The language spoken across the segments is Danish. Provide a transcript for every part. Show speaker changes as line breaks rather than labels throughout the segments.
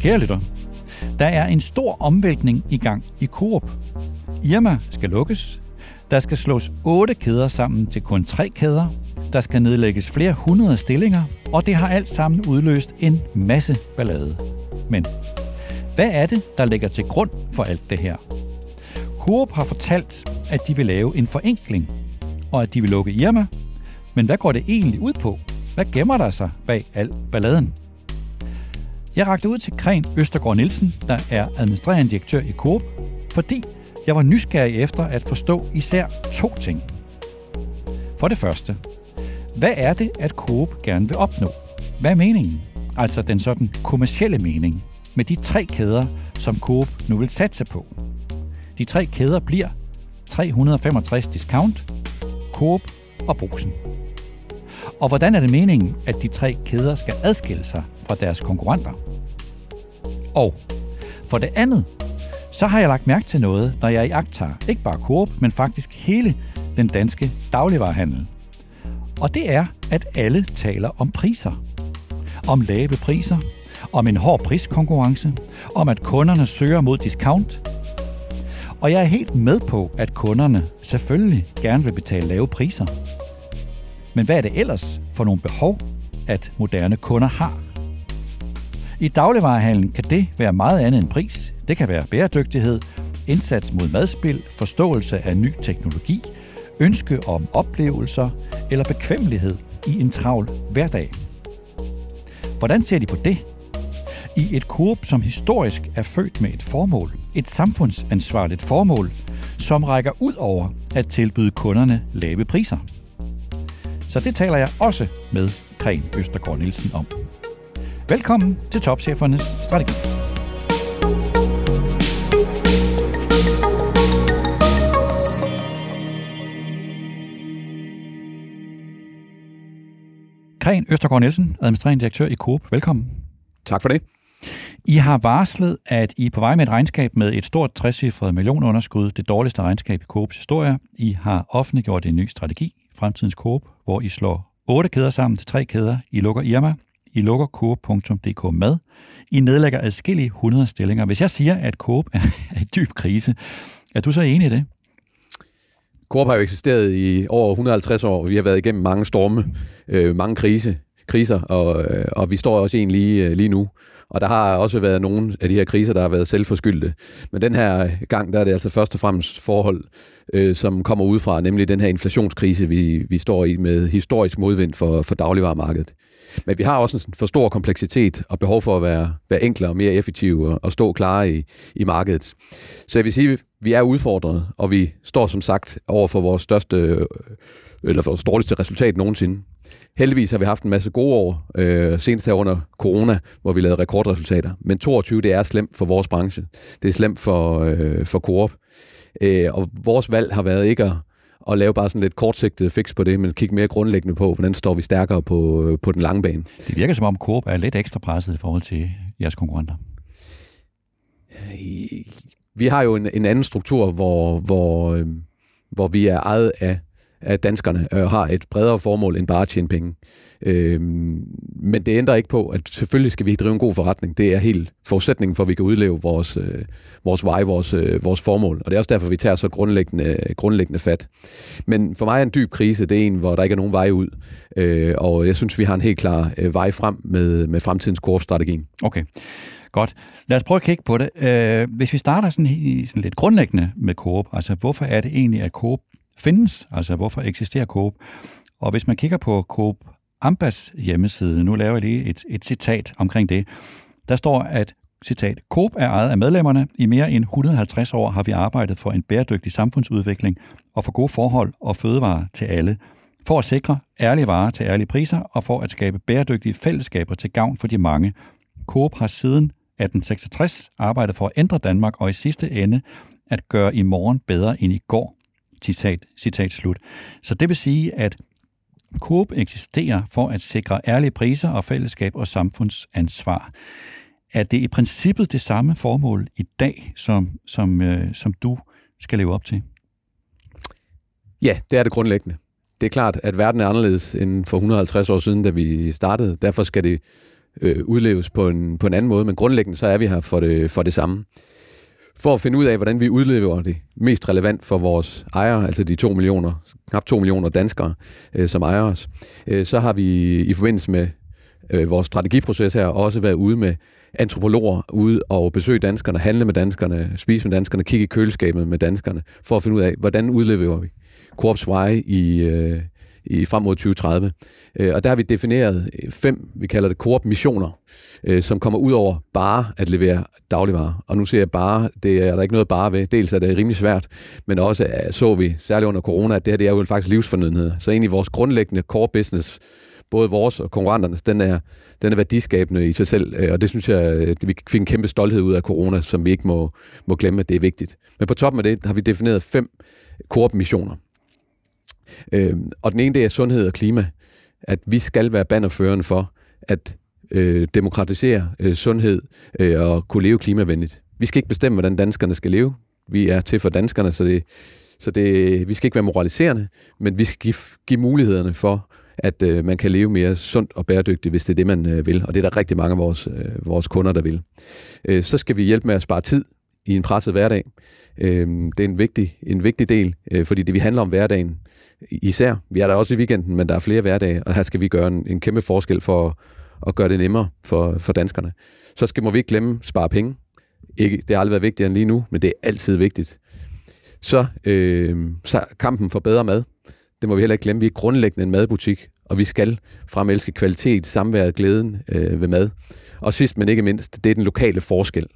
Kære lytter, der er en stor omvæltning i gang i Coop. Irma skal lukkes. Der skal slås otte kæder sammen til kun tre kæder. Der skal nedlægges flere hundrede stillinger, og det har alt sammen udløst en masse ballade. Men hvad er det, der ligger til grund for alt det her? Coop har fortalt, at de vil lave en forenkling, og at de vil lukke Irma. Men hvad går det egentlig ud på? Hvad gemmer der sig bag al balladen? Jeg rakte ud til Kren Østergaard Nielsen, der er administrerende direktør i Coop, fordi jeg var nysgerrig efter at forstå især to ting. For det første, hvad er det, at Coop gerne vil opnå? Hvad er meningen? Altså den sådan kommercielle mening med de tre kæder, som Coop nu vil satse på. De tre kæder bliver 365 Discount, Coop og Brugsen. Og hvordan er det meningen, at de tre kæder skal adskille sig fra deres konkurrenter? Og for det andet, så har jeg lagt mærke til noget, når jeg i agtager ikke bare Coop, men faktisk hele den danske dagligvarerhandel. Og det er, at alle taler om priser. Om lave priser, om en hård priskonkurrence, om at kunderne søger mod discount. Og jeg er helt med på, at kunderne selvfølgelig gerne vil betale lave priser. Men hvad er det ellers for nogle behov, at moderne kunder har? I dagligvarehandlen kan det være meget andet end pris. Det kan være bæredygtighed, indsats mod madspil, forståelse af ny teknologi, ønske om oplevelser eller bekvemmelighed i en travl hverdag. Hvordan ser de på det? I et Coop, som historisk er født med et formål, et samfundsansvarligt formål, som rækker ud over at tilbyde kunderne lave priser. Så det taler jeg også med Kren Østergaard Nielsen om. Velkommen til Topchefernes Strategi. Kren Østergaard Nielsen, administrerende direktør i Coop. Velkommen.
Tak for det.
I har varslet, at I er på vej med et regnskab med et stort 60 millionunderskud, det dårligste regnskab i Coops historie. I har offentliggjort en ny strategi, Fremtidens Coop, hvor I slår otte kæder sammen til tre kæder. I lukker Irma, I lukker Coop.dk med. I nedlægger adskillige 100 stillinger. Hvis jeg siger, at Coop er i dyb krise, er du så enig i det?
Coop har jo eksisteret i over 150 år. Vi har været igennem mange storme, øh, mange krise, kriser, og, øh, og vi står også i en lige, øh, lige nu. Og der har også været nogle af de her kriser, der har været selvforskyldte. Men den her gang, der er det altså først og fremmest forhold, øh, som kommer udefra, nemlig den her inflationskrise, vi, vi står i med historisk modvind for, for dagligvarermarkedet. Men vi har også en for stor kompleksitet og behov for at være, være enklere og mere effektive og, og stå klare i, i markedet. Så jeg vil sige, at vi er udfordret, og vi står som sagt over for vores største øh, eller for vores dårligste resultat nogensinde. Heldigvis har vi haft en masse gode år, øh, senest her under corona, hvor vi lavede rekordresultater. Men 22, det er slemt for vores branche. Det er slemt for, øh, for Coop. Øh, og vores valg har været ikke at, at lave bare sådan lidt kortsigtet fix på det, men kigge mere grundlæggende på, hvordan står vi stærkere på, på den lange bane.
Det virker som om Coop er lidt ekstra presset i forhold til jeres konkurrenter.
Vi har jo en, en anden struktur, hvor, hvor, øh, hvor vi er ejet af at danskerne øh, har et bredere formål end bare at tjene penge. Øh, men det ændrer ikke på, at selvfølgelig skal vi drive en god forretning. Det er helt forudsætningen for, at vi kan udleve vores, øh, vores vej, vores, øh, vores formål. Og det er også derfor, vi tager så grundlæggende, grundlæggende fat. Men for mig er en dyb krise, det er en, hvor der ikke er nogen vej ud. Øh, og jeg synes, vi har en helt klar øh, vej frem med, med fremtidens korpsstrategi.
Okay. Godt. Lad os prøve at kigge på det. Øh, hvis vi starter sådan, sådan lidt grundlæggende med Coop, altså hvorfor er det egentlig, at Coop findes, altså hvorfor eksisterer Coop. Og hvis man kigger på Coop Ambas hjemmeside, nu laver jeg lige et, et citat omkring det, der står, at citat, Coop er ejet af medlemmerne. I mere end 150 år har vi arbejdet for en bæredygtig samfundsudvikling og for gode forhold og fødevarer til alle. For at sikre ærlige varer til ærlige priser og for at skabe bæredygtige fællesskaber til gavn for de mange. Coop har siden 1866 arbejdet for at ændre Danmark og i sidste ende at gøre i morgen bedre end i går. Citat, citat slut. Så det vil sige, at Coop eksisterer for at sikre ærlige priser og fællesskab og samfundsansvar. Er det i princippet det samme formål i dag, som, som, øh, som du skal leve op til?
Ja, det er det grundlæggende. Det er klart, at verden er anderledes end for 150 år siden, da vi startede. Derfor skal det øh, udleves på en, på en anden måde, men grundlæggende så er vi her for det, for det samme. For at finde ud af, hvordan vi udlever det mest relevant for vores ejere, altså de 2 millioner, knap 2 millioner danskere, øh, som ejer os, øh, så har vi i forbindelse med øh, vores strategiproces her også været ude med antropologer ude og besøge danskerne, handle med danskerne, spise med danskerne, kigge i køleskabet med danskerne, for at finde ud af, hvordan udlever vi korpsveje i, øh, i frem mod 2030. Øh, og der har vi defineret øh, fem, vi kalder det korp missioner, øh, som kommer ud over bare at levere dagligvarer. Og nu ser jeg bare, det er der ikke noget bare ved. Dels er det rimelig svært, men også øh, så vi, særligt under corona, at det her det er jo faktisk livsfornødenhed. Så egentlig vores grundlæggende core business både vores og konkurrenternes, den er, den er værdiskabende i sig selv, øh, og det synes jeg, vi fik en kæmpe stolthed ud af corona, som vi ikke må, må glemme, at det er vigtigt. Men på toppen af det har vi defineret fem core missioner Øh, og den ene, det er sundhed og klima. At vi skal være bannerførende for at øh, demokratisere øh, sundhed øh, og kunne leve klimavenligt. Vi skal ikke bestemme, hvordan danskerne skal leve. Vi er til for danskerne, så det, så det, vi skal ikke være moraliserende, men vi skal give, give mulighederne for at øh, man kan leve mere sundt og bæredygtigt, hvis det er det, man øh, vil. Og det er der rigtig mange af vores, øh, vores kunder, der vil. Øh, så skal vi hjælpe med at spare tid i en presset hverdag. Øh, det er en vigtig, en vigtig del, øh, fordi det vi handler om hverdagen især. Vi er der også i weekenden, men der er flere hverdage, og her skal vi gøre en, en kæmpe forskel for at, at gøre det nemmere for, for danskerne. Så skal må vi ikke glemme spare penge. Ikke, det har aldrig været vigtigere end lige nu, men det er altid vigtigt. Så, øh, så kampen for bedre mad det må vi heller ikke glemme, vi er grundlæggende en madbutik, og vi skal fremelske kvalitet, samværet, glæden øh, ved mad. Og sidst men ikke mindst, det er den lokale forskel.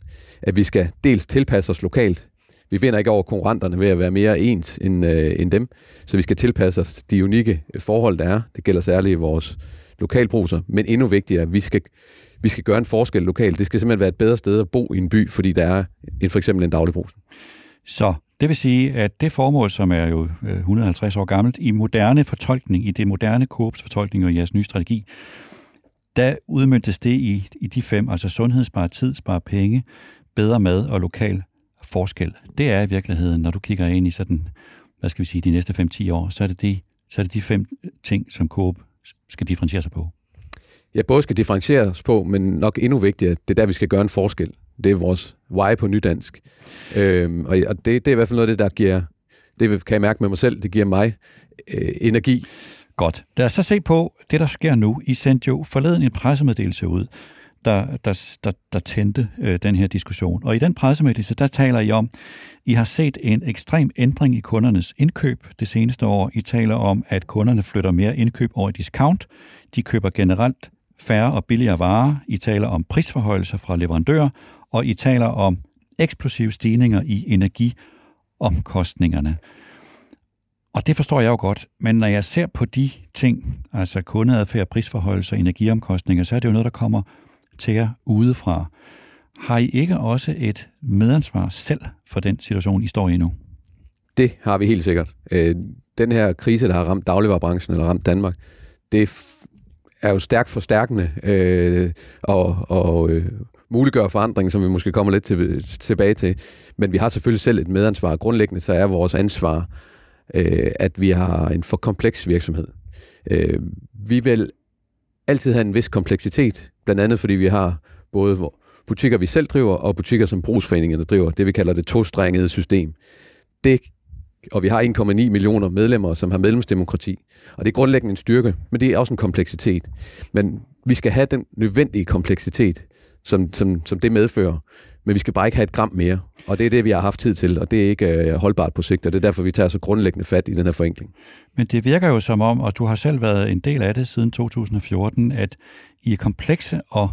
At vi skal dels tilpasse os lokalt. Vi vinder ikke over konkurrenterne ved at være mere ens end, øh, end dem, så vi skal tilpasse os de unikke øh, forhold, der er. Det gælder særligt i vores lokalbruser, men endnu vigtigere, vi skal, vi skal gøre en forskel lokalt. Det skal simpelthen være et bedre sted at bo i en by, fordi der er en, for eksempel en dagligbrusen.
Så det vil sige, at det formål, som er jo øh, 150 år gammelt, i moderne fortolkning, i det moderne korps fortolkning og jeres nye strategi, der udmyndtes det i, i de fem, altså sundhed, spare tid, spare penge, bedre mad og lokal forskel. Det er i virkeligheden, når du kigger ind i sådan, hvad skal vi sige, de næste 5-10 år, så er det de, så er det de fem ting, som Coop skal differentiere sig på.
Ja, både skal differentieres på, men nok endnu vigtigere, det er der, vi skal gøre en forskel. Det er vores why på nydansk. Øhm, og og det, det er i hvert fald noget af det, der giver, det kan jeg mærke med mig selv, det giver mig øh, energi.
Godt. Lad os så se på det, der sker nu. I sendte jo forleden en pressemeddelelse ud, der, der, der, der tændte øh, den her diskussion. Og i den pressemeddelelse, der taler I om, I har set en ekstrem ændring i kundernes indkøb det seneste år. I taler om, at kunderne flytter mere indkøb over i discount. De køber generelt færre og billigere varer. I taler om prisforhøjelser fra leverandører, og I taler om eksplosive stigninger i energiomkostningerne. Og det forstår jeg jo godt, men når jeg ser på de ting, altså kundeadfærd, prisforholdelser, energiomkostninger, så er det jo noget, der kommer til jer udefra. Har I ikke også et medansvar selv for den situation, I står i nu?
Det har vi helt sikkert. Øh, den her krise, der har ramt dagligvarerbranchen eller ramt Danmark, det er jo stærkt forstærkende øh, og, og øh, muliggør forandring, som vi måske kommer lidt til, tilbage til. Men vi har selvfølgelig selv et medansvar. Grundlæggende så er vores ansvar, øh, at vi har en for kompleks virksomhed. Øh, vi vil altid have en vis kompleksitet, blandt andet fordi vi har både butikker, vi selv driver, og butikker, som brugsforeningerne driver. Det vi kalder det tostrængede system. Det og vi har 1,9 millioner medlemmer, som har medlemsdemokrati. Og det er grundlæggende en styrke, men det er også en kompleksitet. Men vi skal have den nødvendige kompleksitet, som, som, som det medfører. Men vi skal bare ikke have et gram mere. Og det er det, vi har haft tid til, og det er ikke øh, holdbart på sigt, og det er derfor, vi tager så grundlæggende fat i den her forenkling.
Men det virker jo som om, og du har selv været en del af det siden 2014, at I er komplekse og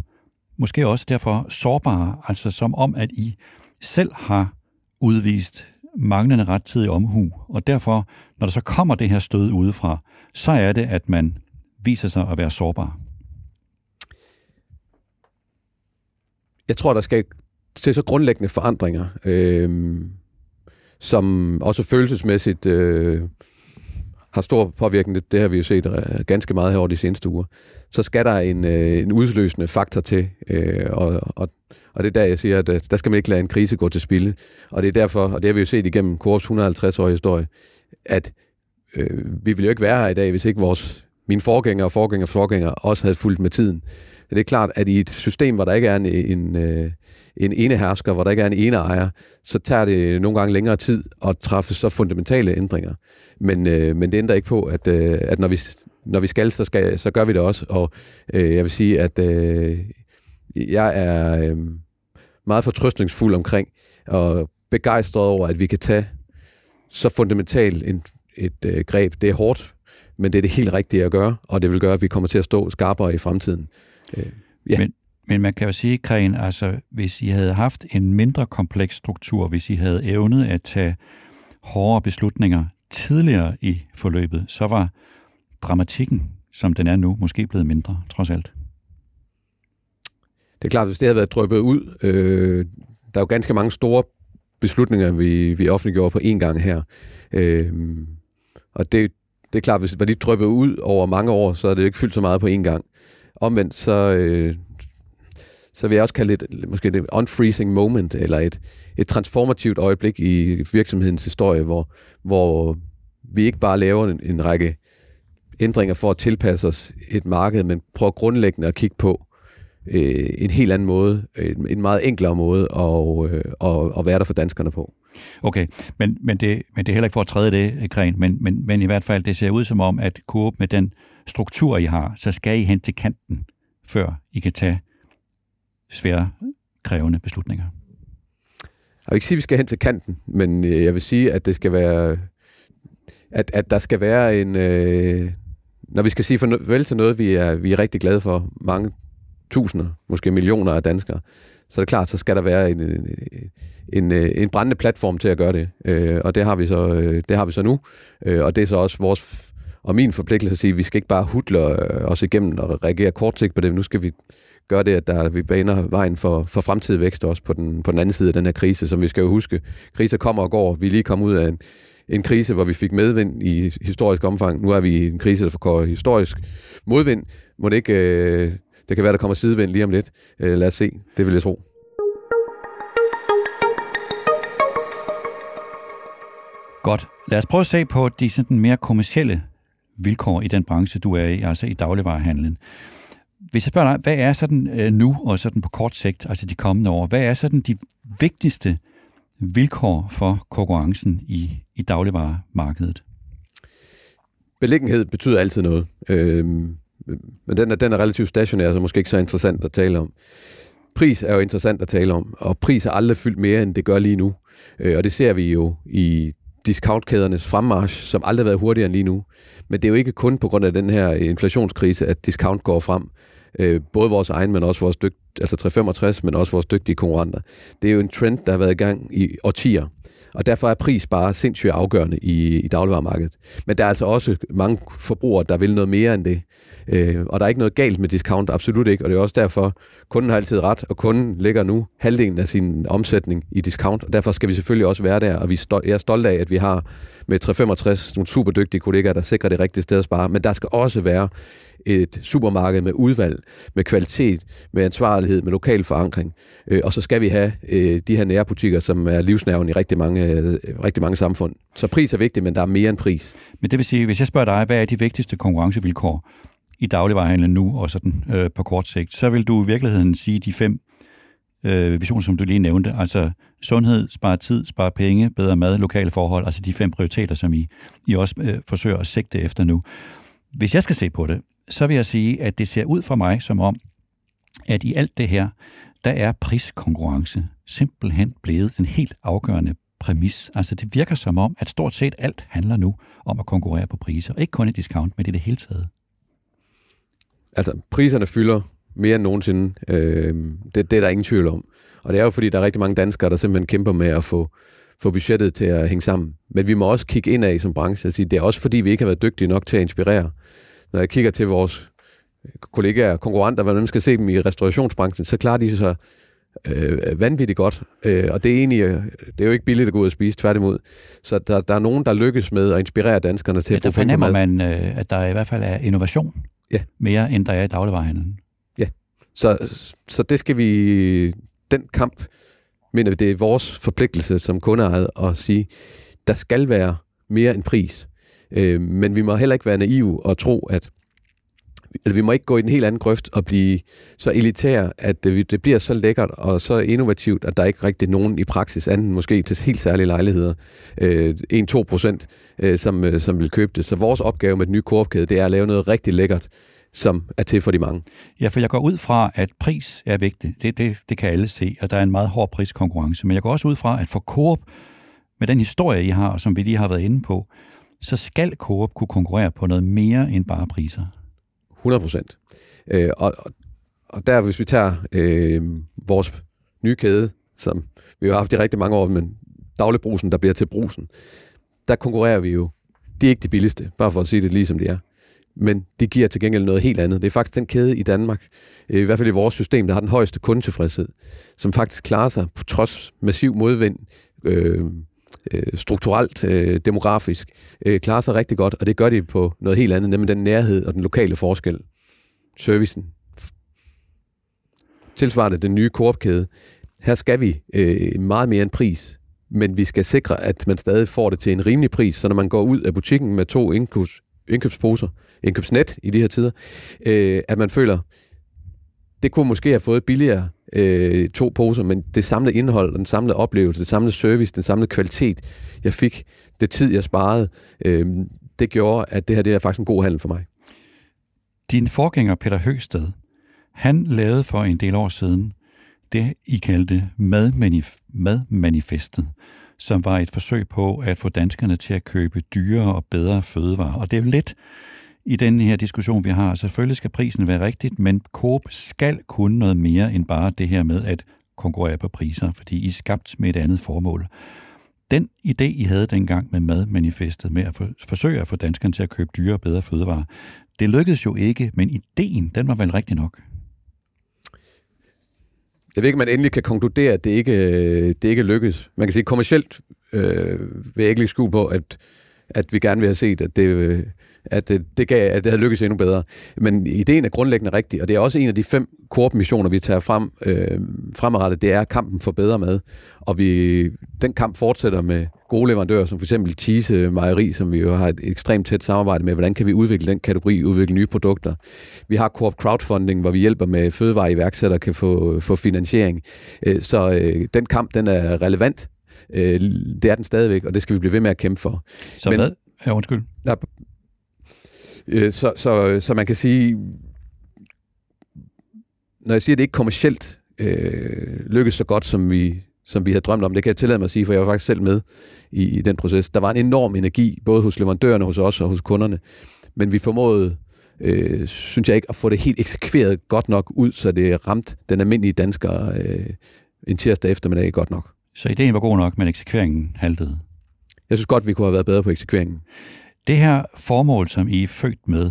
måske også derfor sårbare, altså som om, at I selv har udvist manglende rettidig omhu, og derfor, når der så kommer det her stød udefra, så er det, at man viser sig at være sårbar.
Jeg tror, der skal til så grundlæggende forandringer, øh, som også følelsesmæssigt øh, har stor påvirkning. Det har vi jo set øh, ganske meget her over de seneste uger. Så skal der en, øh, en udløsende faktor til, øh, og, og og det er der, jeg siger, at øh, der skal man ikke lade en krise gå til spilde. Og det er derfor, og det har vi jo set igennem Korps 150-årige historie, at øh, vi ville jo ikke være her i dag, hvis ikke vores mine forgængere og forgængere og forgængere også havde fulgt med tiden. Det er klart, at i et system, hvor der ikke er en, en, øh, en ene hersker, hvor der ikke er en ene ejer, så tager det nogle gange længere tid at træffe så fundamentale ændringer. Men, øh, men det ændrer ikke på, at, øh, at når, vi, når vi skal, så, skal, så gør vi det også. Og øh, jeg vil sige, at øh, jeg er øh, meget fortrøstningsfuld omkring og begejstret over, at vi kan tage så fundamentalt en, et øh, greb. Det er hårdt, men det er det helt rigtige at gøre, og det vil gøre, at vi kommer til at stå skarpere i fremtiden.
Øh, ja. men, men man kan jo sige, Kren, altså hvis I havde haft en mindre kompleks struktur, hvis I havde evnet at tage hårdere beslutninger tidligere i forløbet, så var dramatikken, som den er nu, måske blevet mindre, trods alt.
Det er klart, hvis det havde været drøbet ud, øh, der er jo ganske mange store beslutninger, vi, vi offentliggjorde på én gang her. Øh, og det, det er klart, hvis det var lige drøbet ud over mange år, så er det ikke fyldt så meget på én gang. Omvendt, så, øh, så vil jeg også kalde det måske et unfreezing moment, eller et, et transformativt øjeblik i virksomhedens historie, hvor, hvor vi ikke bare laver en, en række ændringer for at tilpasse os et marked, men prøver grundlæggende at kigge på øh, en helt anden måde, en, en meget enklere måde at, øh, at, at være der for danskerne på.
Okay, men, men, det, men det er heller ikke for at træde det, Kren, men, men, men i hvert fald, det ser ud som om, at Coop med den struktur, I har, så skal I hen til kanten, før I kan tage svære, krævende beslutninger.
Jeg vil ikke sige, at vi skal hen til kanten, men øh, jeg vil sige, at det skal være, at, at der skal være en, øh, når vi skal sige farvel til noget, vi er, vi er rigtig glade for, mange tusinder, måske millioner af danskere, så er det klart, så skal der være en, øh, en, en, en brændende platform til at gøre det. Øh, og det har vi så, øh, det har vi så nu. Øh, og det er så også vores og min forpligtelse at sige, at vi skal ikke bare hudle øh, os igennem og reagere kortsigt på det. Nu skal vi gøre det, at der, vi baner vejen for, for fremtidig vækst også på den, på den anden side af den her krise, som vi skal jo huske. Kriser kommer og går. Vi er lige kommet ud af en, en krise, hvor vi fik medvind i historisk omfang. Nu er vi i en krise, der får historisk modvind. Må det ikke... Øh, det kan være, der kommer sidevind lige om lidt. Øh, lad os se. Det vil jeg tro.
Godt. Lad os prøve at se på de sådan mere kommercielle vilkår i den branche, du er i, altså i dagligvarerhandlen. Hvis jeg spørger dig, hvad er sådan øh, nu og sådan på kort sigt, altså de kommende år, hvad er sådan de vigtigste vilkår for konkurrencen i, i dagligvaremarkedet?
Beliggenhed betyder altid noget. øh, men den er, den er relativt stationær, så måske ikke så interessant at tale om. Pris er jo interessant at tale om, og pris er aldrig fyldt mere, end det gør lige nu. Øh, og det ser vi jo i discountkædernes fremmarsch, som aldrig har været hurtigere end lige nu. Men det er jo ikke kun på grund af den her øh, inflationskrise, at discount går frem. Øh, både vores egen, men også vores dygt, altså 365, men også vores dygtige konkurrenter. Det er jo en trend, der har været i gang i årtier. Og derfor er pris bare sindssygt afgørende i, i dagligvarermarkedet. Men der er altså også mange forbrugere, der vil noget mere end det. Øh, og der er ikke noget galt med discount, absolut ikke. Og det er også derfor, kunden har altid ret, og kunden ligger nu halvdelen af sin omsætning i discount. Og derfor skal vi selvfølgelig også være der, og vi er jeg er stolt af, at vi har med 365 nogle super dygtige kollegaer, der sikrer det rigtige sted at spare. Men der skal også være et supermarked med udvalg, med kvalitet, med ansvarlighed, med lokal forankring. Øh, og så skal vi have øh, de her nærbutikker, som er livsnerven i rigtig mange, øh, rigtig mange samfund. Så pris er vigtigt, men der er mere end pris.
Men det vil sige, hvis jeg spørger dig, hvad er de vigtigste konkurrencevilkår i dagligvarehandlen nu og sådan øh, på kort sigt, så vil du i virkeligheden sige de fem øh, visioner, som du lige nævnte, altså sundhed, spare tid, spare penge, bedre mad, lokale forhold, altså de fem prioriteter, som I, I også øh, forsøger at sigte efter nu. Hvis jeg skal se på det, så vil jeg sige, at det ser ud for mig som om, at i alt det her, der er priskonkurrence simpelthen blevet den helt afgørende præmis. Altså det virker som om, at stort set alt handler nu om at konkurrere på priser. Ikke kun i discount, men i det hele taget.
Altså priserne fylder mere end nogensinde. Øh, det, det er der ingen tvivl om. Og det er jo fordi, der er rigtig mange danskere, der simpelthen kæmper med at få, få budgettet til at hænge sammen. Men vi må også kigge ind af som branche og sige, det er også fordi, vi ikke har været dygtige nok til at inspirere når jeg kigger til vores kollegaer, konkurrenter, hvordan man skal se dem i restaurationsbranchen, så klarer de sig øh, vanvittigt godt. Øh, og det er egentlig, øh, det er jo ikke billigt at gå ud og spise, tværtimod. Så der, der er nogen, der lykkes med at inspirere danskerne til ja, at
bruge der fornemmer man, øh, at der i hvert fald er innovation.
Ja.
Mere end der er i dagligvarerhandlen.
Ja, så, så det skal vi, den kamp, mener vi, det er vores forpligtelse som kundeejet at sige, der skal være mere end pris. Øh, men vi må heller ikke være naive og tro, at eller vi må ikke gå i den helt anden grøft og blive så elitær, at det, det bliver så lækkert og så innovativt, at der ikke rigtig nogen i praksis, anden måske til helt særlige lejligheder, øh, 1-2 procent, øh, som, øh, som vil købe det. Så vores opgave med den nye korpkæde, det er at lave noget rigtig lækkert, som er til for de mange.
Ja, for jeg går ud fra, at pris er vigtigt. Det, det, det kan alle se, og der er en meget hård priskonkurrence. Men jeg går også ud fra, at for Coop, med den historie, I har, som vi lige har været inde på, så skal Coop kunne konkurrere på noget mere end bare priser.
100 procent. Øh, og, og der, hvis vi tager øh, vores nye kæde, som vi har haft i rigtig mange år, men dagligbrusen, der bliver til brusen, der konkurrerer vi jo. Det er ikke det billigste, bare for at sige det lige som det er. Men det giver til gengæld noget helt andet. Det er faktisk den kæde i Danmark, øh, i hvert fald i vores system, der har den højeste kundetilfredshed, som faktisk klarer sig på trods massiv modvind, øh, øh, strukturelt, øh, demografisk, øh, klarer sig rigtig godt, og det gør de på noget helt andet, nemlig den nærhed og den lokale forskel. Servicen. Tilsvarende den nye korpkæde. Her skal vi øh, meget mere end pris, men vi skal sikre, at man stadig får det til en rimelig pris, så når man går ud af butikken med to indkøbs, indkøbsposer, indkøbsnet i de her tider, øh, at man føler, det kunne måske have fået billigere øh, to poser, men det samlede indhold, den samlede oplevelse, det samlede service, den samlede kvalitet, jeg fik, det tid, jeg sparede, øh, det gjorde, at det her det er faktisk en god handel for mig.
Din forgænger Peter Høsted, han lavede for en del år siden det, I kaldte madmanif- madmanifestet, som var et forsøg på at få danskerne til at købe dyrere og bedre fødevarer. Og det er jo lidt i den her diskussion, vi har. Selvfølgelig skal prisen være rigtigt, men Coop skal kunne noget mere end bare det her med at konkurrere på priser, fordi I er skabt med et andet formål. Den idé, I havde dengang med madmanifestet, med at for, forsøge at få danskerne til at købe dyre og bedre fødevarer, det lykkedes jo ikke, men ideen, den var vel rigtig nok?
Jeg ved ikke, man endelig kan konkludere, at det ikke, øh, det ikke lykkedes. Man kan sige, kommercielt øh, vil jeg ikke lægge skue på, at, at vi gerne vil have set, at det, øh, at det, det, gav, at det havde lykkes endnu bedre. Men ideen er grundlæggende rigtig, og det er også en af de fem koop-missioner, vi tager frem øh, fremadrettet, det er kampen for bedre mad. Og vi, den kamp fortsætter med gode leverandører, som for eksempel Tise Mejeri, som vi jo har et ekstremt tæt samarbejde med. Hvordan kan vi udvikle den kategori, udvikle nye produkter? Vi har Coop Crowdfunding, hvor vi hjælper med fødevareiværksættere kan få, få finansiering. Øh, så øh, den kamp, den er relevant. Øh, det er den stadigvæk, og det skal vi blive ved med at kæmpe for.
Så Men, hvad? Ja, undskyld. Der,
Øh, så, så, så man kan sige, når jeg siger, at det ikke kommercielt øh, lykkes så godt, som vi, som vi havde drømt om, det kan jeg tillade mig at sige, for jeg var faktisk selv med i, i den proces. Der var en enorm energi, både hos leverandørerne, hos os og hos kunderne, men vi formåede, øh, synes jeg ikke, at få det helt eksekveret godt nok ud, så det ramt den almindelige dansker øh, en tirsdag eftermiddag godt nok.
Så ideen var god nok, men eksekveringen haltede?
Jeg synes godt, vi kunne have været bedre på eksekveringen.
Det her formål, som I er født med,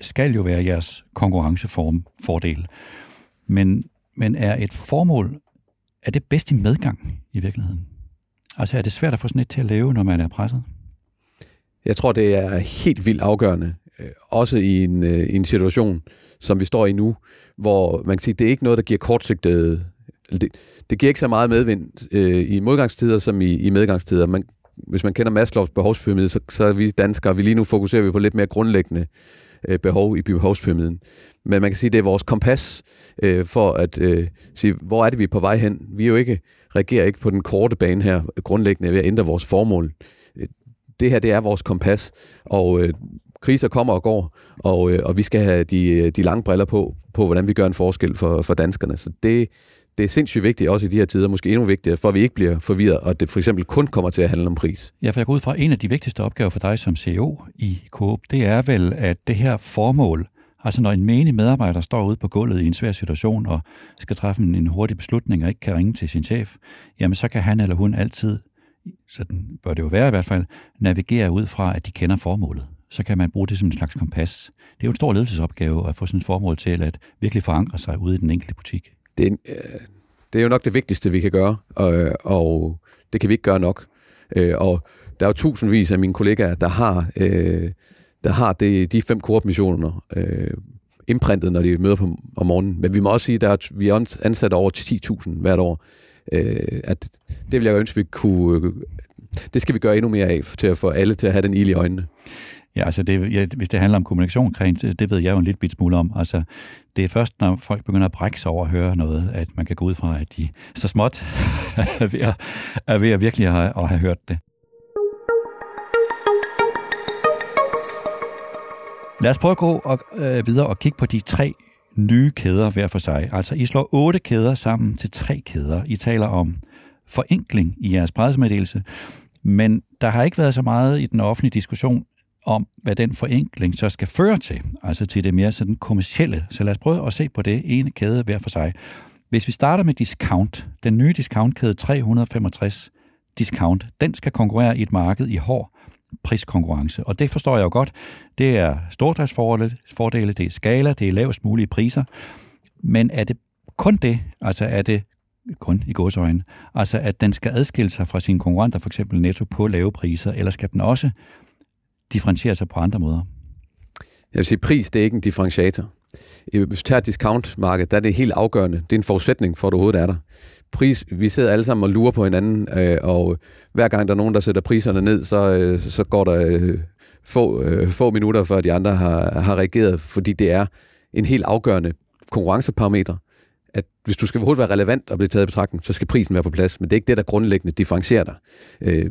skal jo være jeres konkurrenceform fordel. Men, men er et formål, er det bedst i medgang i virkeligheden? Altså er det svært at få sådan et til at leve, når man er presset?
Jeg tror, det er helt vildt afgørende, øh, også i en, øh, i en situation, som vi står i nu, hvor man kan sige, det er ikke noget, der giver kortsigtet... Det, det giver ikke så meget medvind øh, i modgangstider som i, i medgangstider. Man, hvis man kender Maslows behovspyramide, så, så er vi danskere, vi lige nu fokuserer vi på lidt mere grundlæggende øh, behov i behovspyramiden. Men man kan sige, at det er vores kompas øh, for at øh, sige, hvor er det, vi er på vej hen. Vi er jo ikke, reagerer ikke på den korte bane her grundlæggende ved at ændre vores formål. Øh, det her, det er vores kompas, og øh, kriser kommer og går, og, øh, og vi skal have de, de lange briller på, på hvordan vi gør en forskel for, for danskerne. Så det, det er sindssygt vigtigt, også i de her tider, måske endnu vigtigere, for at vi ikke bliver forvirret, og det for eksempel kun kommer til at handle om pris.
Ja, for jeg går ud fra, en af de vigtigste opgaver for dig som CEO i Coop, det er vel, at det her formål, altså når en menig medarbejder står ude på gulvet i en svær situation og skal træffe en hurtig beslutning og ikke kan ringe til sin chef, jamen så kan han eller hun altid, sådan bør det jo være i hvert fald, navigere ud fra, at de kender formålet så kan man bruge det som en slags kompas. Det er jo en stor ledelsesopgave at få sådan et formål til at virkelig forankre sig ude i den enkelte butik
det, øh, det er jo nok det vigtigste, vi kan gøre, og, øh, og det kan vi ikke gøre nok. Øh, og der er jo tusindvis af mine kollegaer, der har, der har det, de fem koopmissioner imprintet, når de møder på, om morgenen. Men vi må også sige, at der vi er ansat over 10.000 hvert år. At det vil jeg ønske, vi kunne... Det skal vi gøre endnu mere af, til at få alle til at have den ild i øjnene.
Ja, altså det, ja, hvis det handler om kommunikation omkring, det ved jeg jo en lille bit smule om. Altså, det er først, når folk begynder at brække sig over at høre noget, at man kan gå ud fra, at de så småt er ved at, er ved at virkelig have, at have hørt det. Lad os prøve at gå og, øh, videre og kigge på de tre nye kæder hver for sig. Altså, I slår otte kæder sammen til tre kæder. I taler om forenkling i jeres pressemeddelelse, men der har ikke været så meget i den offentlige diskussion om, hvad den forenkling så skal føre til, altså til det mere sådan kommercielle. Så lad os prøve at se på det ene kæde hver for sig. Hvis vi starter med discount, den nye discountkæde 365 discount, den skal konkurrere i et marked i hård priskonkurrence. Og det forstår jeg jo godt. Det er stordriftsfordele, det er skala, det er lavest mulige priser. Men er det kun det? Altså er det kun i godsøjne. Altså at den skal adskille sig fra sine konkurrenter, for eksempel Netto, på lave priser, eller skal den også differentiere sig på andre måder?
Jeg vil sige, pris det er ikke en differentiator. Hvis du tager discountmarkedet, der er det helt afgørende. Det er en forudsætning for, at du overhovedet er der. Pris, vi sidder alle sammen og lurer på hinanden, øh, og hver gang der er nogen, der sætter priserne ned, så, øh, så går der øh, få, øh, få minutter, før de andre har, har reageret, fordi det er en helt afgørende konkurrenceparameter at hvis du skal overhovedet være relevant og blive taget i betragtning, så skal prisen være på plads. Men det er ikke det, der grundlæggende differencierer dig. Øh,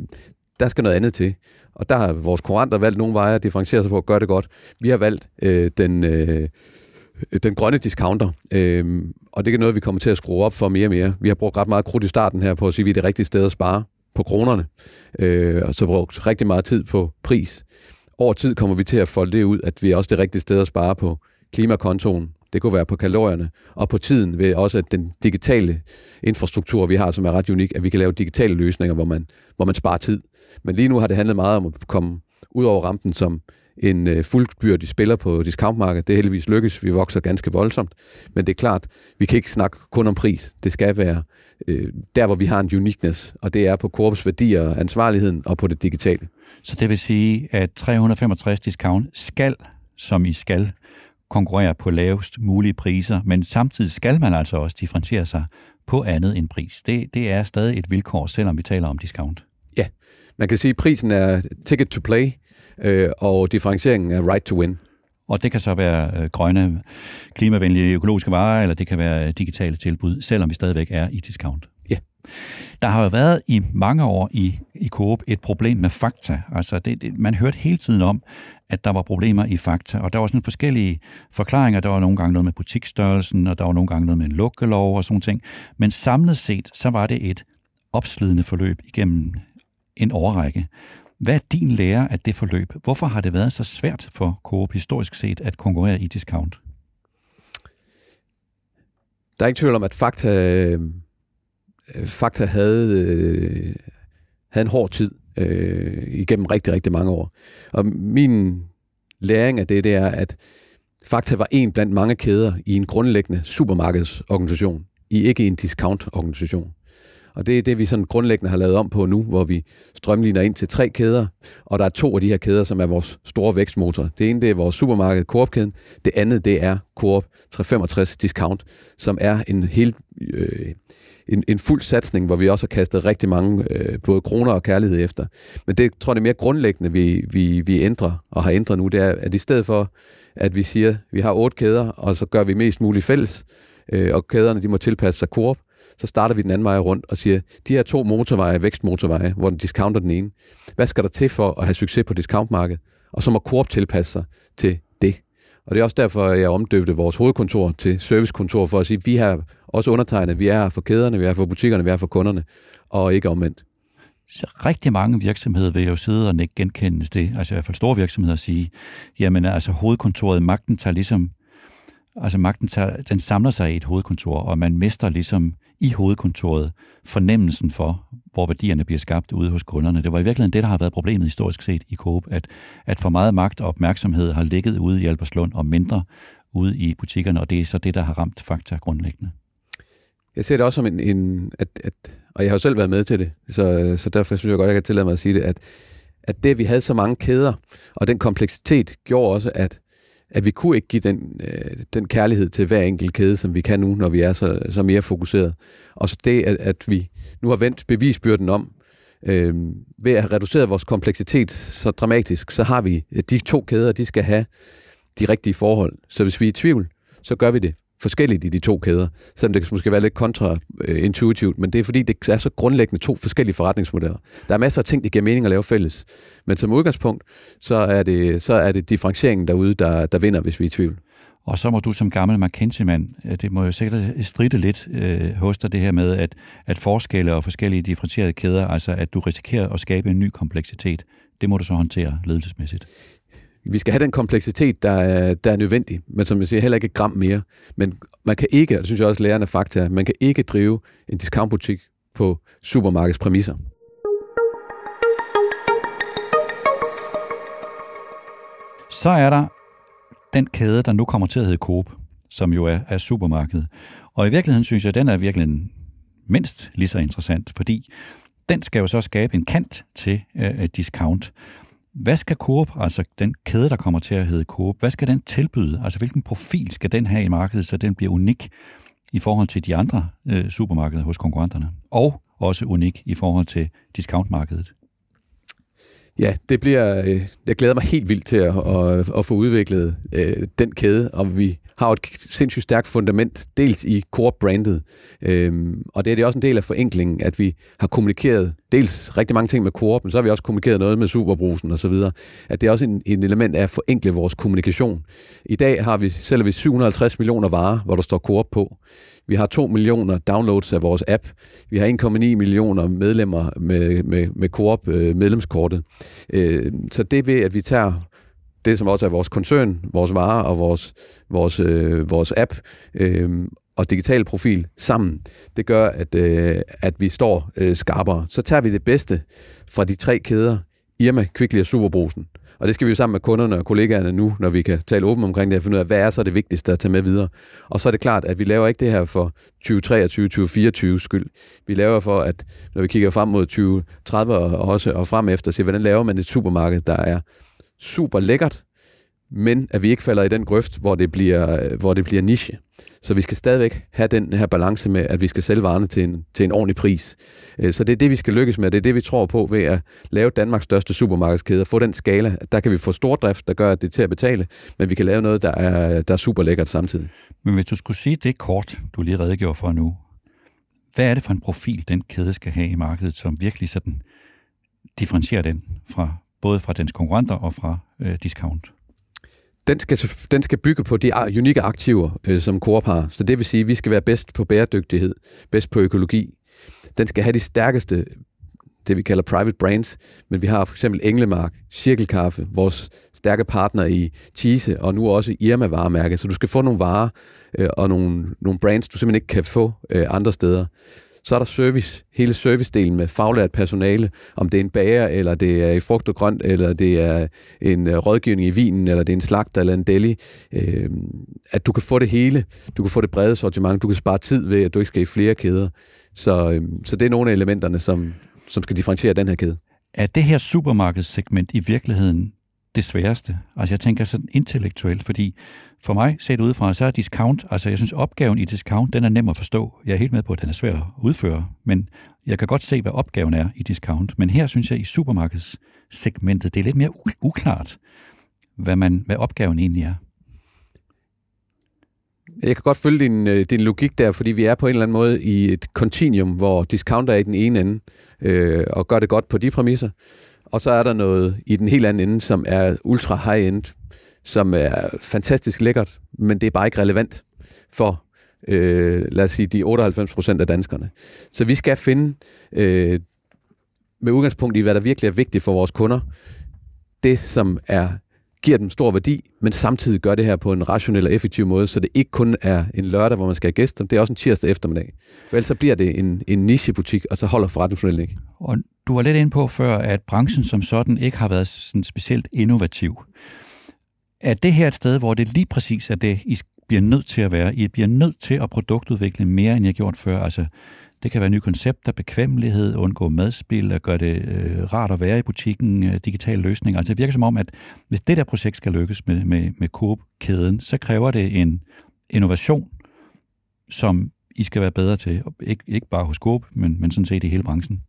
der skal noget andet til. Og der har vores konkurrenter valgt nogle veje at differentiere sig på at gøre det godt. Vi har valgt øh, den, øh, den grønne discounter, øh, og det er noget, vi kommer til at skrue op for mere og mere. Vi har brugt ret meget krudt i starten her på at sige, at vi er det rigtige sted at spare på kronerne, øh, og så brugt rigtig meget tid på pris. Over tid kommer vi til at folde det ud, at vi er også det rigtige sted at spare på klimakontoen, det kunne være på kalorierne, og på tiden ved også at den digitale infrastruktur, vi har, som er ret unik, at vi kan lave digitale løsninger, hvor man, hvor man sparer tid. Men lige nu har det handlet meget om at komme ud over rampen som en øh, fuldbyrdig spiller på discountmarkedet. Det er heldigvis lykkes. Vi vokser ganske voldsomt. Men det er klart, vi kan ikke snakke kun om pris. Det skal være øh, der, hvor vi har en uniqueness, og det er på Korps værdier, ansvarligheden og på det digitale.
Så det vil sige, at 365 discount skal, som I skal, konkurrere på lavest mulige priser, men samtidig skal man altså også differentiere sig på andet end pris. Det, det er stadig et vilkår, selvom vi taler om discount.
Ja, man kan sige, at prisen er ticket to play, øh, og differentieringen er right to win.
Og det kan så være øh, grønne, klimavenlige økologiske varer, eller det kan være digitale tilbud, selvom vi stadigvæk er i discount. Der har jo været i mange år i, i Coop et problem med fakta. Altså det, det, man hørte hele tiden om, at der var problemer i fakta, og der var sådan forskellige forklaringer. Der var nogle gange noget med butiksstørrelsen, og der var nogle gange noget med en lukkelov og sådan ting. Men samlet set, så var det et opslidende forløb igennem en årrække. Hvad er din lære af det forløb? Hvorfor har det været så svært for Coop historisk set at konkurrere i discount?
Der er ikke tvivl om, at Fakta, øh, Øh, Fakta havde, øh, havde en hård tid øh, igennem rigtig, rigtig mange år. Og min læring af det, det er, at Fakta var en blandt mange kæder i en grundlæggende supermarkedsorganisation, i ikke en discount-organisation. Og det er det, vi sådan grundlæggende har lavet om på nu, hvor vi strømligner ind til tre kæder, og der er to af de her kæder, som er vores store vækstmotor. Det ene, det er vores supermarked Coop-kæden. Det andet, det er Coop 365 Discount, som er en helt øh, en, en fuld satsning, hvor vi også har kastet rigtig mange øh, både kroner og kærlighed efter. Men det tror jeg, det er mere grundlæggende, vi, vi, vi ændrer og har ændret nu, det er, at i stedet for, at vi siger, at vi har otte kæder, og så gør vi mest muligt fælles, øh, og kæderne de må tilpasse sig Coop, så starter vi den anden vej rundt og siger, de her to motorveje, vækstmotorveje, hvor den discounter den ene, hvad skal der til for at have succes på discountmarkedet? Og så må Coop tilpasse sig til det. Og det er også derfor, jeg omdøbte vores hovedkontor til servicekontor, for at sige, at vi har også undertegnet, vi er her for kæderne, vi er her for butikkerne, vi er her for kunderne, og ikke omvendt.
Så rigtig mange virksomheder vil jo sidde og ikke genkende det, altså i hvert fald store virksomheder sige, jamen altså hovedkontoret, magten tager ligesom Altså magten tager, den samler sig i et hovedkontor, og man mister ligesom i hovedkontoret fornemmelsen for, hvor værdierne bliver skabt ude hos kunderne. Det var i virkeligheden det, der har været problemet historisk set i Coop, at, at for meget magt og opmærksomhed har ligget ude i Alberslund og mindre ude i butikkerne, og det er så det, der har ramt Fakta grundlæggende.
Jeg ser det også som en, en at, at, og jeg har jo selv været med til det, så, så derfor synes jeg godt, at jeg kan tillade mig at sige det, at, at det, at vi havde så mange kæder, og den kompleksitet, gjorde også, at at vi kunne ikke give den, øh, den kærlighed til hver enkelt kæde, som vi kan nu, når vi er så, så mere fokuseret. Og så det, at, at vi nu har vendt bevisbyrden om, Øh, ved at have reduceret vores kompleksitet så dramatisk, så har vi de to kæder, de skal have de rigtige forhold. Så hvis vi er i tvivl, så gør vi det forskelligt i de to kæder, selvom det måske være lidt kontraintuitivt, men det er fordi, det er så grundlæggende to forskellige forretningsmodeller. Der er masser af ting, der giver mening at lave fælles, men som udgangspunkt, så er det, så er det differentieringen derude, der, der vinder, hvis vi er i tvivl.
Og så må du som gammel McKinsey-mand, øh, det må jo sikkert stride lidt øh, hos dig det her med, at, at forskelle og forskellige differentierede kæder, altså at du risikerer at skabe en ny kompleksitet, det må du så håndtere ledelsesmæssigt.
Vi skal have den kompleksitet, der er, der er nødvendig, men som jeg siger, heller ikke et gram mere. Men man kan ikke, og det synes jeg også lærerne fakta, man kan ikke drive en discountbutik på supermarkedspræmisser.
Så er der den kæde, der nu kommer til at hedde Coop, som jo er, er supermarkedet. Og i virkeligheden synes jeg, at den er virkelig mindst lige så interessant, fordi den skal jo så skabe en kant til uh, discount. Hvad skal Coop, altså den kæde, der kommer til at hedde Coop, hvad skal den tilbyde? Altså hvilken profil skal den have i markedet, så den bliver unik i forhold til de andre øh, supermarkeder hos konkurrenterne? Og også unik i forhold til discountmarkedet?
Ja, det bliver, øh, jeg glæder mig helt vildt til at, at, at få udviklet øh, den kæde, og vi har et sindssygt stærkt fundament, dels i core-brandet, øhm, og det er det også en del af forenklingen, at vi har kommunikeret dels rigtig mange ting med core, men så har vi også kommunikeret noget med Superbrusen og så videre, at det er også en, en element af at forenkle vores kommunikation. I dag har vi, sælger vi 750 millioner varer, hvor der står core på. Vi har 2 millioner downloads af vores app. Vi har 1,9 millioner medlemmer med, med, med Coop øh, medlemskortet. Øh, så det ved, at vi tager det, som også er vores koncern, vores varer og vores, vores, øh, vores app øh, og digital profil sammen, det gør, at, øh, at vi står øh, skarpere. Så tager vi det bedste fra de tre kæder, Irma, Kvickly og Superbrusen, og det skal vi jo sammen med kunderne og kollegaerne nu, når vi kan tale åbent omkring det, og finde ud af, hvad er så det vigtigste at tage med videre. Og så er det klart, at vi laver ikke det her for 2023, 2024 skyld. Vi laver for, at når vi kigger frem mod 2030 og også og frem efter, så hvordan laver man et supermarked, der er super lækkert, men at vi ikke falder i den grøft, hvor det bliver, hvor det bliver niche. Så vi skal stadigvæk have den her balance med, at vi skal sælge varerne til en, til en ordentlig pris. Øh, så det er det, vi skal lykkes med, det er det, vi tror på ved at lave Danmarks største supermarkedskæde og få den skala. Der kan vi få stordrift, der gør, at det er til at betale, men vi kan lave noget, der er, der er super lækkert samtidig.
Men hvis du skulle sige det kort, du lige redegjorde for nu, hvad er det for en profil, den kæde skal have i markedet, som virkelig sådan differentierer den fra både fra dens konkurrenter og fra øh, discount?
Den skal, den skal bygge på de unikke aktiver, øh, som Coop har. Så det vil sige, at vi skal være bedst på bæredygtighed, bedst på økologi. Den skal have de stærkeste, det vi kalder private brands, men vi har for eksempel Englemark, Cirkelkaffe, vores stærke partner i Cheese, og nu også Irma-varemærke. Så du skal få nogle varer øh, og nogle, nogle brands, du simpelthen ikke kan få øh, andre steder. Så er der service, hele servicedelen med faglært personale, om det er en bager, eller det er i frugt og grønt, eller det er en øh, rådgivning i vinen, eller det er en slagt eller en deli. Øh, at du kan få det hele. Du kan få det brede sortiment. Du kan spare tid ved, at du ikke skal i flere kæder. Så, øh, så det er nogle af elementerne, som, som skal differentiere den her kæde.
Er det her supermarkedssegment i virkeligheden det sværeste. Altså jeg tænker sådan intellektuelt, fordi for mig, set udefra, så er discount, altså jeg synes opgaven i discount, den er nem at forstå. Jeg er helt med på, at den er svær at udføre, men jeg kan godt se, hvad opgaven er i discount. Men her synes jeg i supermarkedssegmentet, det er lidt mere uklart, hvad, man, hvad opgaven egentlig er.
Jeg kan godt følge din, øh, din logik der, fordi vi er på en eller anden måde i et continuum, hvor discounter er i den ene ende, øh, og gør det godt på de præmisser. Og så er der noget i den helt anden ende, som er ultra high-end, som er fantastisk lækkert, men det er bare ikke relevant for, øh, lad os sige, de 98 procent af danskerne. Så vi skal finde, øh, med udgangspunkt i, hvad der virkelig er vigtigt for vores kunder, det, som er giver dem stor værdi, men samtidig gør det her på en rationel og effektiv måde, så det ikke kun er en lørdag, hvor man skal have gæster, det er også en tirsdag eftermiddag. For ellers så bliver det en, en nichebutik, og så holder forretningsmodellen ikke.
Og du var lidt ind på før, at branchen som sådan ikke har været sådan specielt innovativ. Er det her et sted, hvor det lige præcis er det, I bliver nødt til at være? I bliver nødt til at produktudvikle mere, end I har gjort før. Altså, det kan være nye koncepter, bekvemmelighed, undgå madspil, at gøre det øh, rart at være i butikken, øh, digitale løsninger. Altså det virker som om, at hvis det der projekt skal lykkes med, med, med Coop-kæden, så kræver det en innovation, som I skal være bedre til. Ikke, ikke bare hos Coop, men, men sådan set i hele branchen.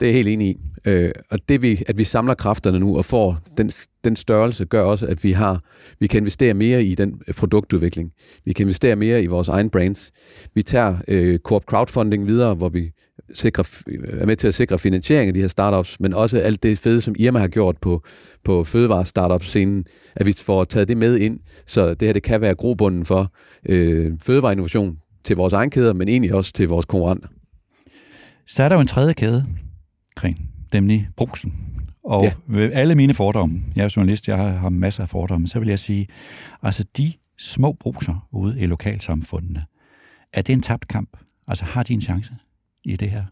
Det er jeg helt enig i. Øh, og det vi, at vi samler kræfterne nu og får den, den størrelse, gør også, at vi har vi kan investere mere i den øh, produktudvikling. Vi kan investere mere i vores egen brands. Vi tager øh, Coop Crowdfunding videre, hvor vi sikrer, øh, er med til at sikre finansiering af de her startups, men også alt det fede, som Irma har gjort på, på fødevare-startup-scenen, at vi får taget det med ind, så det her det kan være grobunden for øh, fødevareinnovation til vores egen kæder, men egentlig også til vores konkurrenter.
Så er der jo en tredje kæde kring, nemlig brusen. Og ja. ved alle mine fordomme, jeg er journalist, jeg har masser af fordomme, så vil jeg sige, altså de små bruser ude i lokalsamfundene, er det en tabt kamp? Altså har de en chance i det her?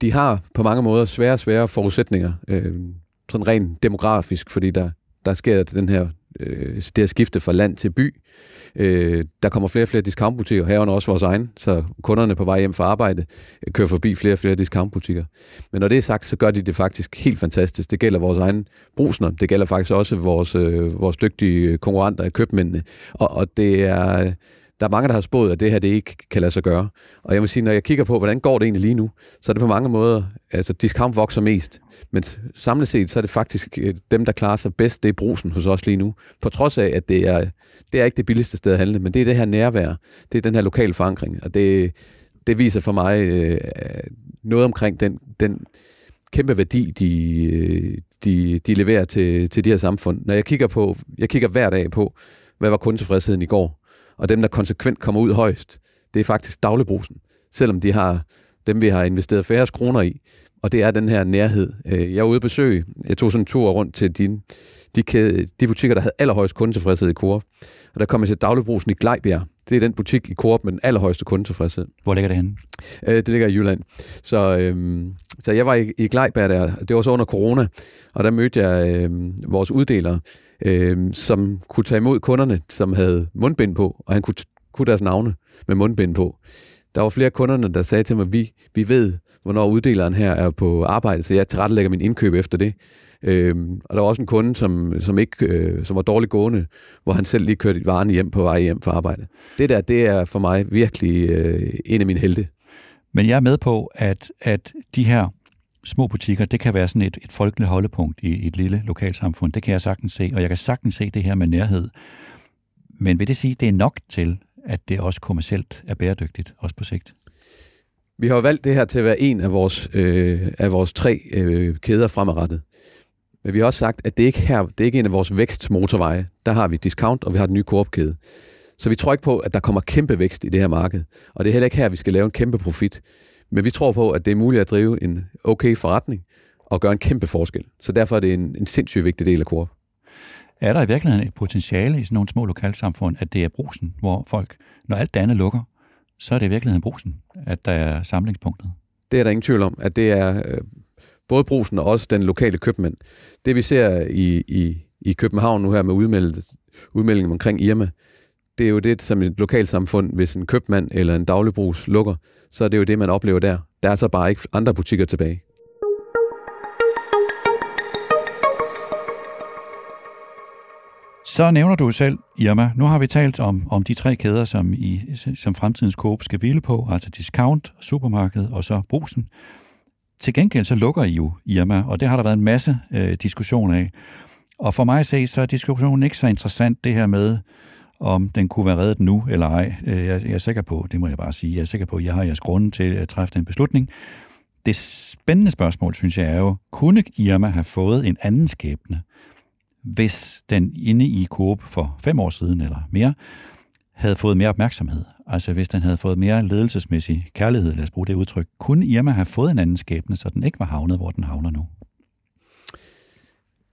De har på mange måder svære, svære forudsætninger, øh, sådan rent demografisk, fordi der, der sker den her øh, det at skifte fra land til by. Øh, der kommer flere og flere discountbutikker, herunder også vores egen, så kunderne på vej hjem fra arbejde øh, kører forbi flere og flere discountbutikker. Men når det er sagt, så gør de det faktisk helt fantastisk. Det gælder vores egen brusner, det gælder faktisk også vores, øh, vores dygtige konkurrenter i købmændene. Og, og det er der er mange, der har spået, at det her det ikke kan lade sig gøre. Og jeg må sige, når jeg kigger på, hvordan går det egentlig lige nu, så er det på mange måder, altså discount vokser mest. Men samlet set, så er det faktisk øh, dem, der klarer sig bedst, det er brusen hos os lige nu. På trods af, at det er, det er ikke det billigste sted at handle, men det er det her nærvær. Det er den her lokale forankring. Og det, det viser for mig øh, noget omkring den, den kæmpe værdi, de, øh, de, de leverer til, til de her samfund. Når jeg kigger på, jeg kigger hver dag på, hvad var kundetilfredsheden i går, og dem, der konsekvent kommer ud højst, det er faktisk dagligbrusen, selvom de har dem, vi har investeret færre kroner i, og det er den her nærhed. Øh, jeg var ude at besøge, jeg tog sådan en tur rundt til de, de, kæde, de butikker, der havde allerhøjst kundetilfredshed i Coop, og der kom jeg til dagligbrusen i Glejbjerg. Det er den butik i Coop med den allerhøjeste kundetilfredshed.
Hvor ligger det henne?
Øh, det ligger i Jylland. Så, øhm, så jeg var i, i Glejbjerg der, det var så under corona, og der mødte jeg øhm, vores uddelere, øhm, som kunne tage imod kunderne, som havde mundbind på, og han kunne, kunne deres navne med mundbind på. Der var flere kunderne, der sagde til mig, vi, vi ved, hvornår uddeleren her er på arbejde, så jeg tilrettelægger min indkøb efter det. Øhm, og der var også en kunde, som, som, ikke, øh, som var dårligt gående, hvor han selv lige kørte varen hjem på vej hjem fra arbejde. Det der, det er for mig virkelig øh, en af mine helte.
Men jeg er med på, at, at de her små butikker, det kan være sådan et, et folkeligt holdepunkt i, i et lille lokalsamfund. Det kan jeg sagtens se, og jeg kan sagtens se det her med nærhed. Men vil det sige, at det er nok til, at det også kommercielt er bæredygtigt, også på sigt?
Vi har jo valgt det her til at være en af vores, øh, af vores tre øh, kæder fremadrettet. Men vi har også sagt, at det ikke her, det er ikke en af vores vækstmotorveje. Der har vi discount, og vi har den nye koopkæde. Så vi tror ikke på, at der kommer kæmpe vækst i det her marked. Og det er heller ikke her, vi skal lave en kæmpe profit. Men vi tror på, at det er muligt at drive en okay forretning og gøre en kæmpe forskel. Så derfor er det en, en sindssygt vigtig del af Coop.
Er der i virkeligheden et potentiale i sådan nogle små lokalsamfund, at det er brusen, hvor folk, når alt det andet lukker, så er det i virkeligheden brusen, at der er samlingspunktet?
Det er der ingen tvivl om, at det er øh, både brusen og også den lokale købmand. Det vi ser i, i, i København nu her med udmeldingen omkring Irma, det er jo det, som et lokalsamfund, hvis en købmand eller en dagligbrugs lukker, så er det jo det, man oplever der. Der er så bare ikke andre butikker tilbage.
Så nævner du selv, Irma, nu har vi talt om, om de tre kæder, som, i, som fremtidens Coop skal hvile på, altså discount, supermarked og så brusen. Til gengæld så lukker I jo Irma, og det har der været en masse øh, diskussion af. Og for mig at se, så er diskussionen ikke så interessant, det her med, om den kunne være reddet nu eller ej. Øh, jeg, jeg er sikker på, det må jeg bare sige, jeg er sikker på, at jeg har jeres grunde til at træffe den beslutning. Det spændende spørgsmål, synes jeg, er jo, kunne Irma have fået en anden skæbne, hvis den inde i Coop for fem år siden eller mere, havde fået mere opmærksomhed? Altså hvis den havde fået mere ledelsesmæssig kærlighed, lad os bruge det udtryk, kunne Irma have fået en anden skæbne, så den ikke var havnet, hvor den havner nu?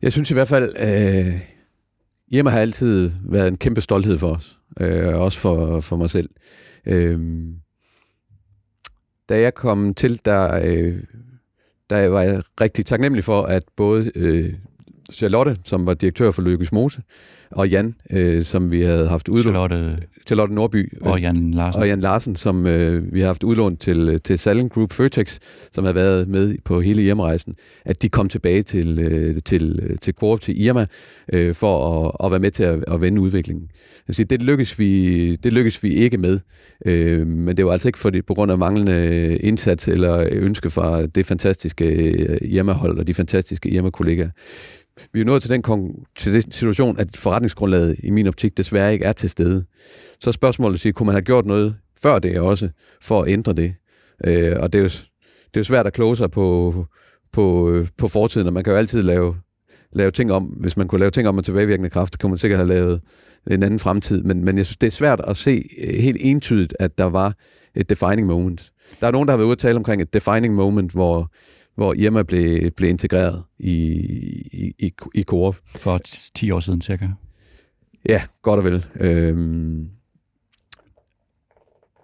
Jeg synes i hvert fald, øh, Irma har altid været en kæmpe stolthed for os, øh, også for, for mig selv. Øh, da jeg kom til, der, øh, der var jeg rigtig taknemmelig for, at både øh, Charlotte, som var direktør for Lykkes Mose, og Jan, øh, som vi havde haft udlånt.
Charlotte
Charlotte Nordby.
og Jan Larsen.
Og Jan Larsen, som øh, vi har haft udlånt til, til Salling Group Føtex, som har været med på hele hjemrejsen, at de kom tilbage til, øh, til, til Coop, til Irma, øh, for at, at være med til at, at vende udviklingen. Altså, det, lykkes vi, det lykkes vi ikke med, øh, men det var altså ikke for det, på grund af manglende indsats eller ønske fra det fantastiske Irma-hold og de fantastiske Irma-kollegaer vi er nået til den, til den situation, at forretningsgrundlaget i min optik desværre ikke er til stede. Så er spørgsmålet at kunne man have gjort noget før det også, for at ændre det? Øh, og det er, jo, det er jo svært at kloge sig på, på, øh, på fortiden, og man kan jo altid lave, lave ting om. Hvis man kunne lave ting om med tilbagevirkende kraft, kunne man sikkert have lavet en anden fremtid. Men, men jeg synes, det er svært at se øh, helt entydigt, at der var et defining moment. Der er nogen, der har været ude at tale omkring et defining moment, hvor hvor Irma blev, blev integreret i, i, i, i Coop.
For 10 år siden cirka.
Ja, godt og vel. Øhm,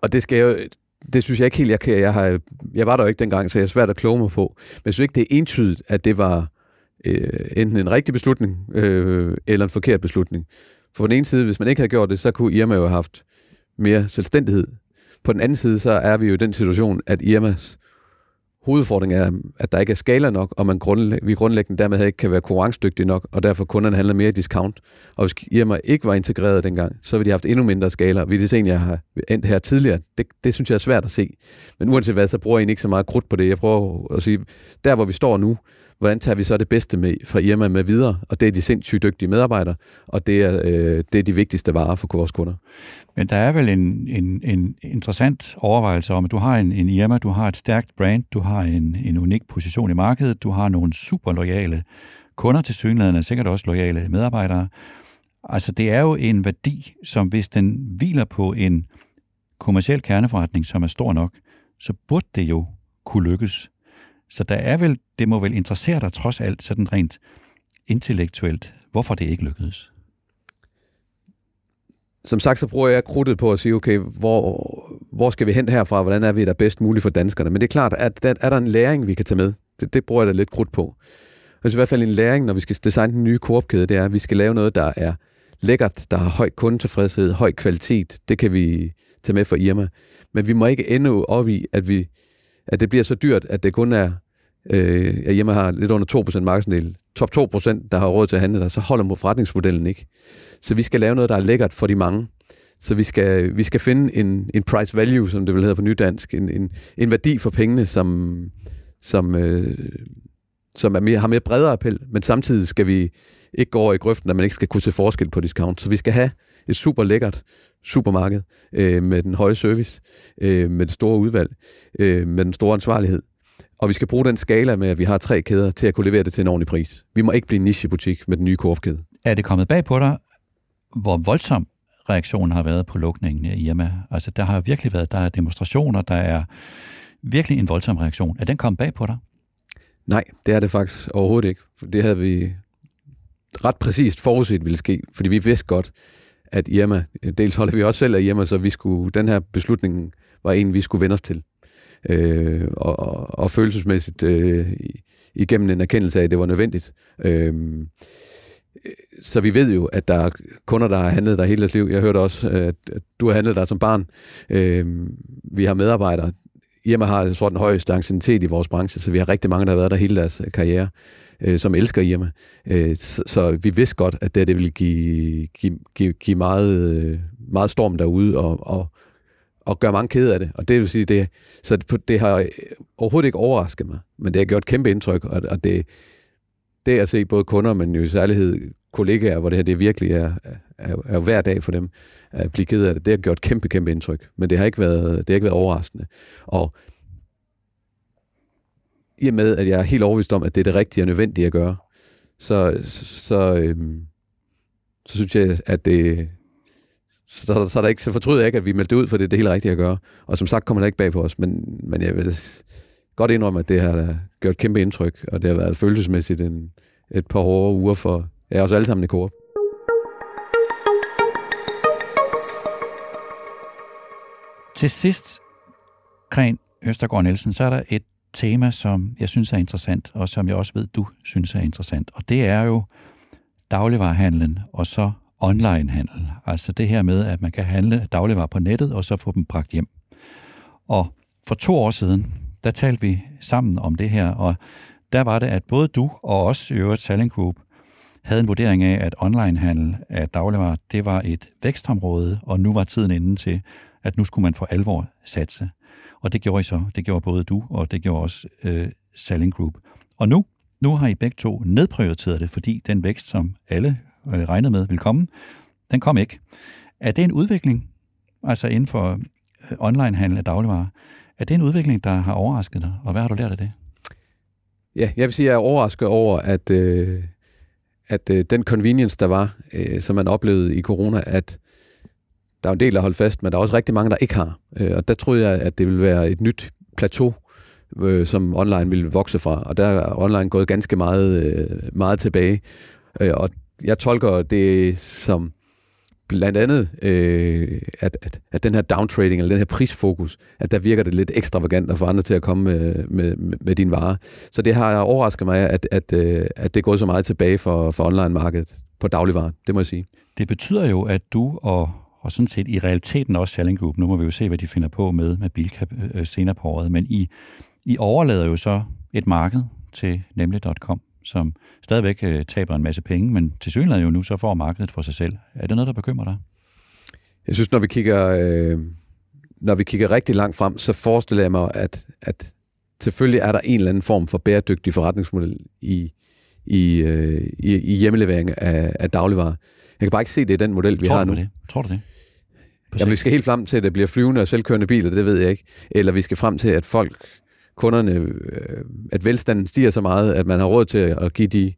og det skal jeg det synes jeg ikke helt, jeg kan. Jeg, har, jeg var der jo ikke dengang, så jeg er svært at kloge mig på. Men jeg synes ikke, det er entydigt, at det var øh, enten en rigtig beslutning øh, eller en forkert beslutning. For på den ene side, hvis man ikke havde gjort det, så kunne Irma jo have haft mere selvstændighed. På den anden side, så er vi jo i den situation, at Irmas hovedfordring er, at der ikke er skala nok, og man grundlæg, vi grundlæggende dermed ikke kan være konkurrencedygtige nok, og derfor kunderne handler mere i discount. Og hvis Irma ikke var integreret dengang, så ville de have haft endnu mindre skala. Vi ligesom det se, jeg har endt her tidligere. Det, det synes jeg er svært at se. Men uanset hvad, så bruger jeg ikke så meget krudt på det. Jeg prøver at sige, der hvor vi står nu, hvordan tager vi så det bedste med fra Irma med videre? Og det er de sindssygt dygtige medarbejdere, og det er, øh, det er de vigtigste varer for vores kunder.
Men der er vel en, en, en interessant overvejelse om, at du har en, en Irma, du har et stærkt brand, du har en, en unik position i markedet, du har nogle super lojale kunder til synligheden, og sikkert også lojale medarbejdere. Altså det er jo en værdi, som hvis den hviler på en kommersiel kerneforretning, som er stor nok, så burde det jo kunne lykkes. Så der er vel, det må vel interessere dig trods alt sådan rent intellektuelt, hvorfor det ikke lykkedes.
Som sagt, så bruger jeg krudtet på at sige, okay, hvor, hvor skal vi hen herfra? Hvordan er vi der bedst muligt for danskerne? Men det er klart, at der, er der en læring, vi kan tage med? Det, det bruger jeg da lidt krudt på. Altså i hvert fald en læring, når vi skal designe den nye korpkæde, det er, at vi skal lave noget, der er lækkert, der har høj kundetilfredshed, høj kvalitet. Det kan vi tage med for Irma. Men vi må ikke ende op i, at vi at det bliver så dyrt, at det kun er, øh, at hjemme har lidt under 2% markedsandel, top 2%, der har råd til at handle der, så holder forretningsmodellen ikke. Så vi skal lave noget, der er lækkert for de mange. Så vi skal, vi skal finde en, en price value, som det vil hedde på nydansk, en, en, en værdi for pengene, som, som, øh, som er mere, har mere bredere appel, men samtidig skal vi ikke gå over i grøften, at man ikke skal kunne se forskel på discount. Så vi skal have et super lækkert supermarked øh, med den høje service, øh, med det store udvalg, øh, med den store ansvarlighed. Og vi skal bruge den skala med, at vi har tre kæder til at kunne levere det til en ordentlig pris. Vi må ikke blive en nichebutik med den nye korpkæde.
Er det kommet bag på dig, hvor voldsom reaktionen har været på lukningen af Irma? Altså, der har virkelig været, der er demonstrationer, der er virkelig en voldsom reaktion. Er den kommet bag på dig?
Nej, det er det faktisk overhovedet ikke. For det havde vi ret præcist forudset ville ske, fordi vi vidste godt, at Irma, dels holder vi også selv af Irma, så vi skulle, den her beslutning var en, vi skulle vende os til. Øh, og, og følelsesmæssigt øh, igennem en erkendelse af, at det var nødvendigt. Øh, så vi ved jo, at der er kunder, der har handlet der hele deres liv. Jeg hørte også, at du har handlet der som barn. Øh, vi har medarbejdere. Irma har jeg tror, den højeste anciennitet i vores branche, så vi har rigtig mange, der har været der hele deres øh, karriere øh, som elsker Irma. Øh, så, så vi vidste godt, at det, det ville give, give, give, give meget, øh, meget storm derude, og, og, og gøre mange kede af det. Og det vil sige, det, så det, det har øh, overhovedet ikke overrasket mig, men det har gjort kæmpe indtryk, og, og det, det at se både kunder, men jo i særlighed kollegaer, hvor det her det virkelig er, er, er hver dag for dem at blive ked af det, det har gjort kæmpe, kæmpe indtryk. Men det har ikke været, det har ikke været overraskende. Og i og med, at jeg er helt overbevist om, at det er det rigtige og nødvendige at gøre, så, så, øhm, så synes jeg, at det, så, så, er der ikke, så fortryder jeg ikke, at vi meldte ud, for det er det helt rigtige at gøre. Og som sagt kommer det ikke bag på os, men, men jeg vil godt indrømme, at det har gjort kæmpe indtryk, og det har været følelsesmæssigt en, et par hårde uger for ja, så alle sammen i Coop.
Til sidst, Gren Østergaard Nielsen, så er der et tema, som jeg synes er interessant, og som jeg også ved, du synes er interessant. Og det er jo dagligvarerhandlen og så onlinehandel. Altså det her med, at man kan handle dagligvarer på nettet og så få dem bragt hjem. Og for to år siden, der talte vi sammen om det her, og der var det, at både du og os i øvrigt Selling Group havde en vurdering af, at onlinehandel af dagligvarer, det var et vækstområde, og nu var tiden inde til, at nu skulle man for alvor satse. Og det gjorde I så. Det gjorde både du, og det gjorde også øh, Selling Group. Og nu, nu har I begge to nedprioriteret det, fordi den vækst, som alle øh, regnede med ville komme, den kom ikke. Er det en udvikling, altså inden for øh, onlinehandel af dagligvarer, er det en udvikling, der har overrasket dig, og hvad har du lært af det?
Ja, jeg vil sige, at jeg er overrasket over, at, øh, at øh, den convenience, der var, øh, som man oplevede i corona, at der er en del, der holdt fast, men der er også rigtig mange, der ikke har. Øh, og der troede jeg, at det ville være et nyt plateau, øh, som online ville vokse fra. Og der er online gået ganske meget, øh, meget tilbage. Øh, og jeg tolker det som blandt andet, øh, at, at, at den her downtrading, eller den her prisfokus, at der virker det lidt ekstravagant at få andre til at komme med, med, med dine varer. Så det har overrasket mig, at, at, øh, at det er gået så meget tilbage for, for online-markedet på dagligvarer, det må jeg sige.
Det betyder jo, at du og, og sådan set i realiteten også Selling Group, nu må vi jo se, hvad de finder på med, med Bilka øh, senere på året, men I, I overlader jo så et marked til nemlig.com, som stadigvæk øh, taber en masse penge, men til synligheden jo nu så får markedet for sig selv. Er det noget, der bekymrer dig?
Jeg synes, når vi kigger, øh, når vi kigger rigtig langt frem, så forestiller jeg mig, at, at selvfølgelig er der en eller anden form for bæredygtig forretningsmodel i, i, øh, i, i hjemmelevering af, af dagligvarer. Jeg kan bare ikke se, det er den model, vi
Tror
har nu.
det? Tror du det? På
Jamen, vi skal helt frem til, at det bliver flyvende og selvkørende biler, det ved jeg ikke. Eller vi skal frem til, at folk, kunderne, øh, at velstanden stiger så meget, at man har råd til at give de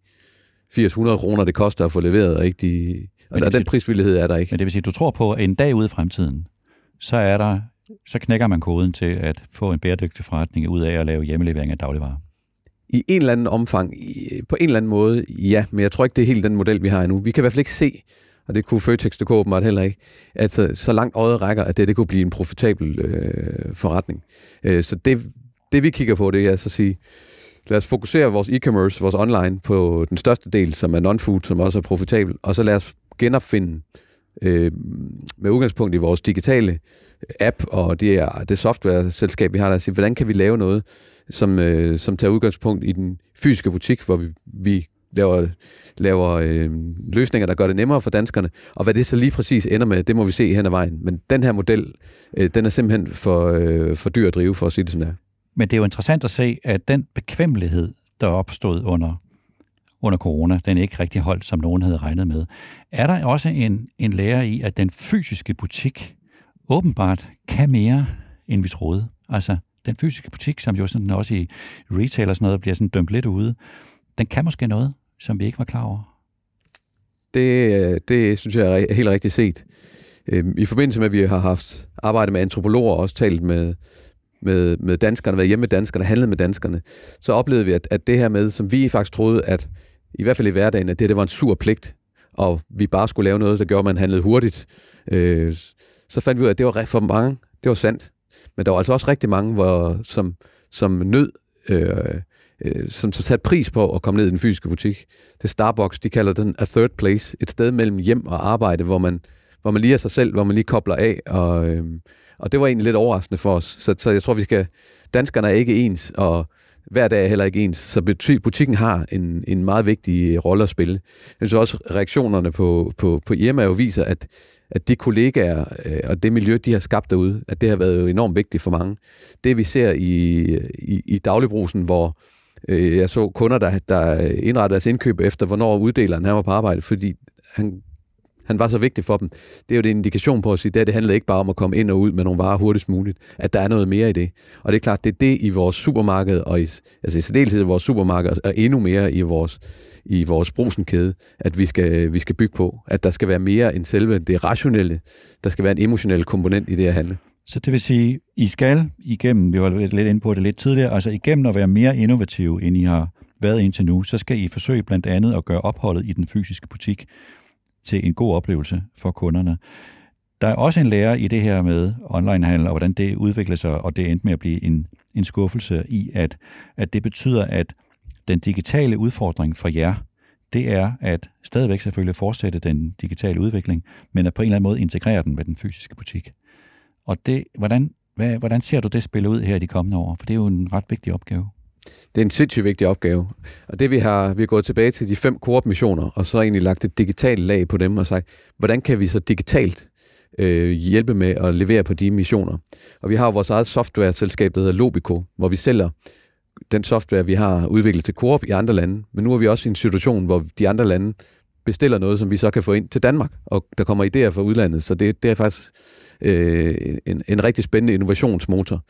80-100 kroner, det koster at få leveret, og ikke de... Og der,
vil
den
sige-
prisvillighed er der ikke.
Men det vil sige, at du tror på, at en dag ude i fremtiden, så er der så knækker man koden til at få en bæredygtig forretning ud af at lave hjemmelevering af dagligvarer.
I en eller anden omfang, på en eller anden måde, ja, men jeg tror ikke, det er helt den model, vi har endnu. Vi kan i hvert fald ikke se, og det kunne Føtex.dk åbenbart heller ikke, at så, så langt øjet rækker, at det, det kunne blive en profitabel øh, forretning. Øh, så det, det, vi kigger på, det er altså at sige, lad os fokusere vores e-commerce, vores online, på den største del, som er non-food, som også er profitabel, og så lad os genopfinde øh, med udgangspunkt i vores digitale app og det, er, det software-selskab, vi har der, siger, hvordan kan vi lave noget, som, øh, som tager udgangspunkt i den fysiske butik, hvor vi, vi laver, laver øh, løsninger, der gør det nemmere for danskerne. Og hvad det så lige præcis ender med, det må vi se hen ad vejen. Men den her model, øh, den er simpelthen for, øh, for dyr at drive, for at sige det sådan her.
Men det er jo interessant at se, at den bekvemmelighed, der opstod under, under corona, den ikke rigtig holdt, som nogen havde regnet med. Er der også en, en lære i, at den fysiske butik åbenbart kan mere, end vi troede? Altså, den fysiske butik, som jo sådan også i retail og sådan noget, bliver sådan dømt lidt ude, den kan måske noget, som vi ikke var klar over.
Det, det synes jeg er helt rigtigt set. Øhm, I forbindelse med, at vi har haft arbejde med antropologer og også talt med, med, med danskerne, været hjemme med danskerne, handlet med danskerne, så oplevede vi, at, at det her med, som vi faktisk troede, at i hvert fald i hverdagen, at det, det var en sur pligt, og vi bare skulle lave noget, der gjorde, at man handlede hurtigt, øh, så fandt vi ud af, at det var for mange, det var sandt. Men der var altså også rigtig mange, hvor, som, som nød, øh, øh, som så satte pris på at komme ned i den fysiske butik. Det Starbucks, de kalder den a third place, et sted mellem hjem og arbejde, hvor man, hvor man lige er sig selv, hvor man lige kobler af, og, øh, og det var egentlig lidt overraskende for os. Så, så jeg tror, vi skal, danskerne er ikke ens, og hver dag er heller ikke ens, så butikken har en, en meget vigtig øh, rolle at spille. Jeg synes også, reaktionerne på, på, på Irma jo viser, at, at de kollegaer øh, og det miljø, de har skabt derude, at det har været jo enormt vigtigt for mange. Det vi ser i, i, i dagligbrusen, hvor øh, jeg så kunder, der, der indrettede deres indkøb efter, hvornår uddeleren han var på arbejde, fordi han han var så vigtig for dem. Det er jo en indikation på at sige, at det handler ikke bare om at komme ind og ud med nogle varer hurtigst muligt, at der er noget mere i det. Og det er klart, det er det i vores supermarked, og i, altså i særdeleshed i vores supermarked, og endnu mere i vores, i vores brusenkæde, at vi skal, vi skal bygge på. At der skal være mere end selve det rationelle. Der skal være en emotionel komponent i det at handle.
Så det vil sige, I skal igennem, vi var lidt inde på det lidt tidligere, altså igennem at være mere innovative, end I har været indtil nu, så skal I forsøge blandt andet at gøre opholdet i den fysiske butik til en god oplevelse for kunderne. Der er også en lærer i det her med onlinehandel, og hvordan det udvikler sig, og det endte med at blive en, en skuffelse i, at, at det betyder, at den digitale udfordring for jer, det er at stadigvæk selvfølgelig fortsætte den digitale udvikling, men at på en eller anden måde integrere den med den fysiske butik. Og det, hvordan, hvad, hvordan ser du det spille ud her i de kommende år? For det er jo en ret vigtig opgave.
Det er en sindssygt vigtig opgave. Og det vi har, vi er gået tilbage til de fem koopmissioner, og så egentlig lagt et digitalt lag på dem og sagt, hvordan kan vi så digitalt øh, hjælpe med at levere på de missioner? Og vi har vores eget software-selskab, der hedder Lobico, hvor vi sælger den software, vi har udviklet til Coop i andre lande. Men nu er vi også i en situation, hvor de andre lande bestiller noget, som vi så kan få ind til Danmark, og der kommer idéer fra udlandet. Så det, det er faktisk øh, en, en rigtig spændende innovationsmotor.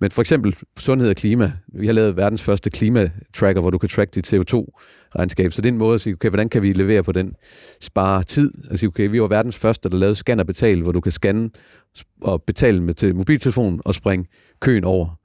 Men for eksempel sundhed og klima. Vi har lavet verdens første klimatracker, hvor du kan track dit CO2-regnskab. Så det er en måde at sige, okay, hvordan kan vi levere på den? Spare tid. Altså, okay, vi var verdens første, der lavede scan og betal, hvor du kan scanne og betale med til mobiltelefonen og springe køen over.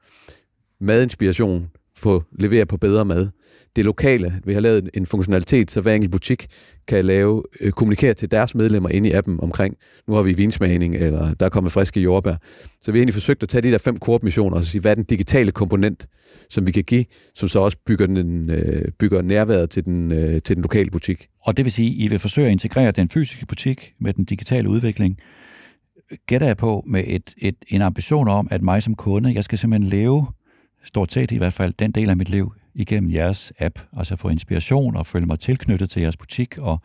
Madinspiration på levere på bedre mad. Det lokale, vi har lavet en funktionalitet, så hver enkelt butik kan lave, øh, kommunikere til deres medlemmer inde i appen omkring, nu har vi vinsmagning, eller der er kommet friske jordbær. Så vi har egentlig forsøgt at tage de der fem koopmissioner og sige, hvad er den digitale komponent, som vi kan give, som så også bygger, den, øh, bygger nærværet til den, øh, til den lokale butik.
Og det vil sige, I vil forsøge at integrere den fysiske butik med den digitale udvikling, gætter jeg på med et, et, en ambition om, at mig som kunde, jeg skal simpelthen leve stort set i hvert fald, den del af mit liv igennem jeres app. Altså få inspiration og føle mig tilknyttet til jeres butik, og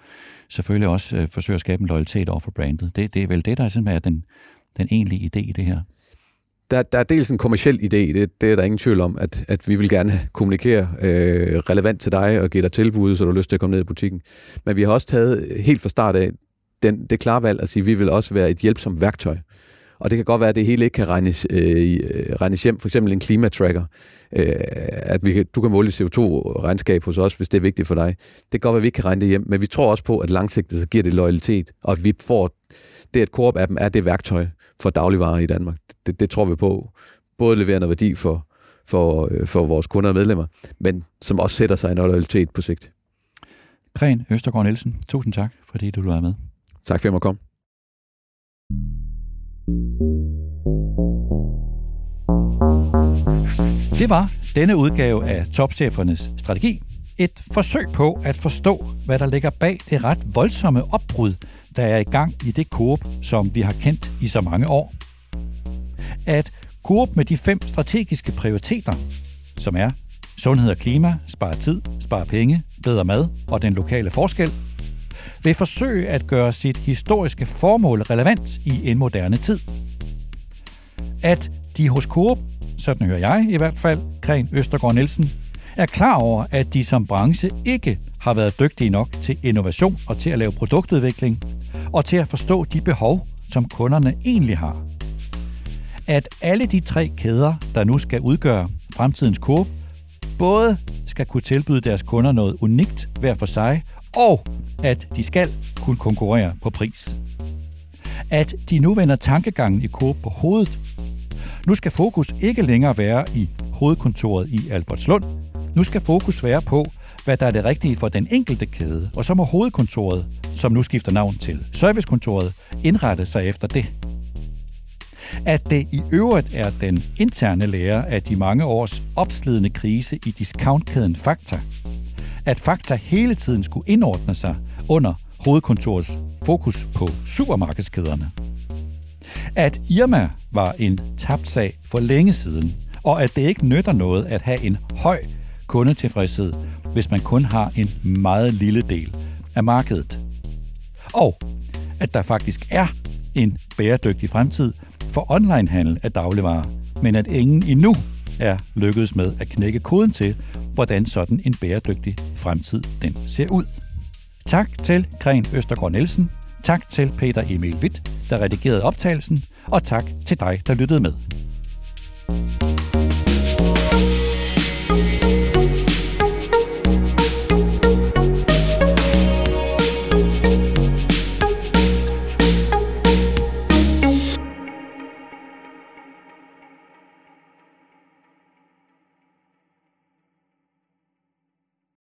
selvfølgelig også øh, forsøge at skabe en loyalitet over for brandet. Det, det er vel det, der er, simpelthen er den, den egentlige idé i det her.
Der, der er dels en kommersiel idé, det, det er der ingen tvivl om, at, at vi vil gerne kommunikere øh, relevant til dig og give dig tilbud, så du har lyst til at komme ned i butikken. Men vi har også taget helt fra start af den, det klare valg at sige, at vi vil også være et hjælpsomt værktøj. Og det kan godt være, at det hele ikke kan regnes, øh, øh, regnes hjem. For eksempel en klimatracker. Øh, at vi kan, du kan måle CO2-regnskab hos os, hvis det er vigtigt for dig. Det kan godt være, at vi ikke kan regne det hjem, men vi tror også på, at langsigtet så giver det loyalitet, og at vi får det, at Coop-appen er det værktøj for dagligvarer i Danmark. Det, det tror vi på. Både leverer noget værdi for, for, øh, for vores kunder og medlemmer, men som også sætter sig en loyalitet på sigt.
Gren Østergaard Nielsen, tusind tak, fordi du var med.
Tak for at jeg komme.
Det var denne udgave af Topchefernes Strategi. Et forsøg på at forstå, hvad der ligger bag det ret voldsomme opbrud, der er i gang i det Coop, som vi har kendt i så mange år. At Coop med de fem strategiske prioriteter, som er sundhed og klima, spare tid, spare penge, bedre mad og den lokale forskel, vil forsøge at gøre sit historiske formål relevant i en moderne tid. At de hos Coop sådan hører jeg i hvert fald, Gren Østergaard Nielsen, er klar over, at de som branche ikke har været dygtige nok til innovation og til at lave produktudvikling, og til at forstå de behov, som kunderne egentlig har. At alle de tre kæder, der nu skal udgøre fremtidens Coop, både skal kunne tilbyde deres kunder noget unikt hver for sig, og at de skal kunne konkurrere på pris. At de nu vender tankegangen i Coop på hovedet nu skal fokus ikke længere være i hovedkontoret i Albertslund. Nu skal fokus være på, hvad der er det rigtige for den enkelte kæde, og så må hovedkontoret, som nu skifter navn til servicekontoret, indrette sig efter det. At det i øvrigt er den interne lære af de mange års opslidende krise i discountkæden Fakta, at Fakta hele tiden skulle indordne sig under hovedkontorets fokus på supermarkedskæderne at Irma var en tabt sag for længe siden, og at det ikke nytter noget at have en høj kundetilfredshed, hvis man kun har en meget lille del af markedet. Og at der faktisk er en bæredygtig fremtid for onlinehandel af dagligvarer, men at ingen endnu er lykkedes med at knække koden til, hvordan sådan en bæredygtig fremtid den ser ud. Tak til Gren Østergaard Nielsen Tak til Peter Emil Witt, der redigerede optagelsen, og tak til dig, der lyttede med.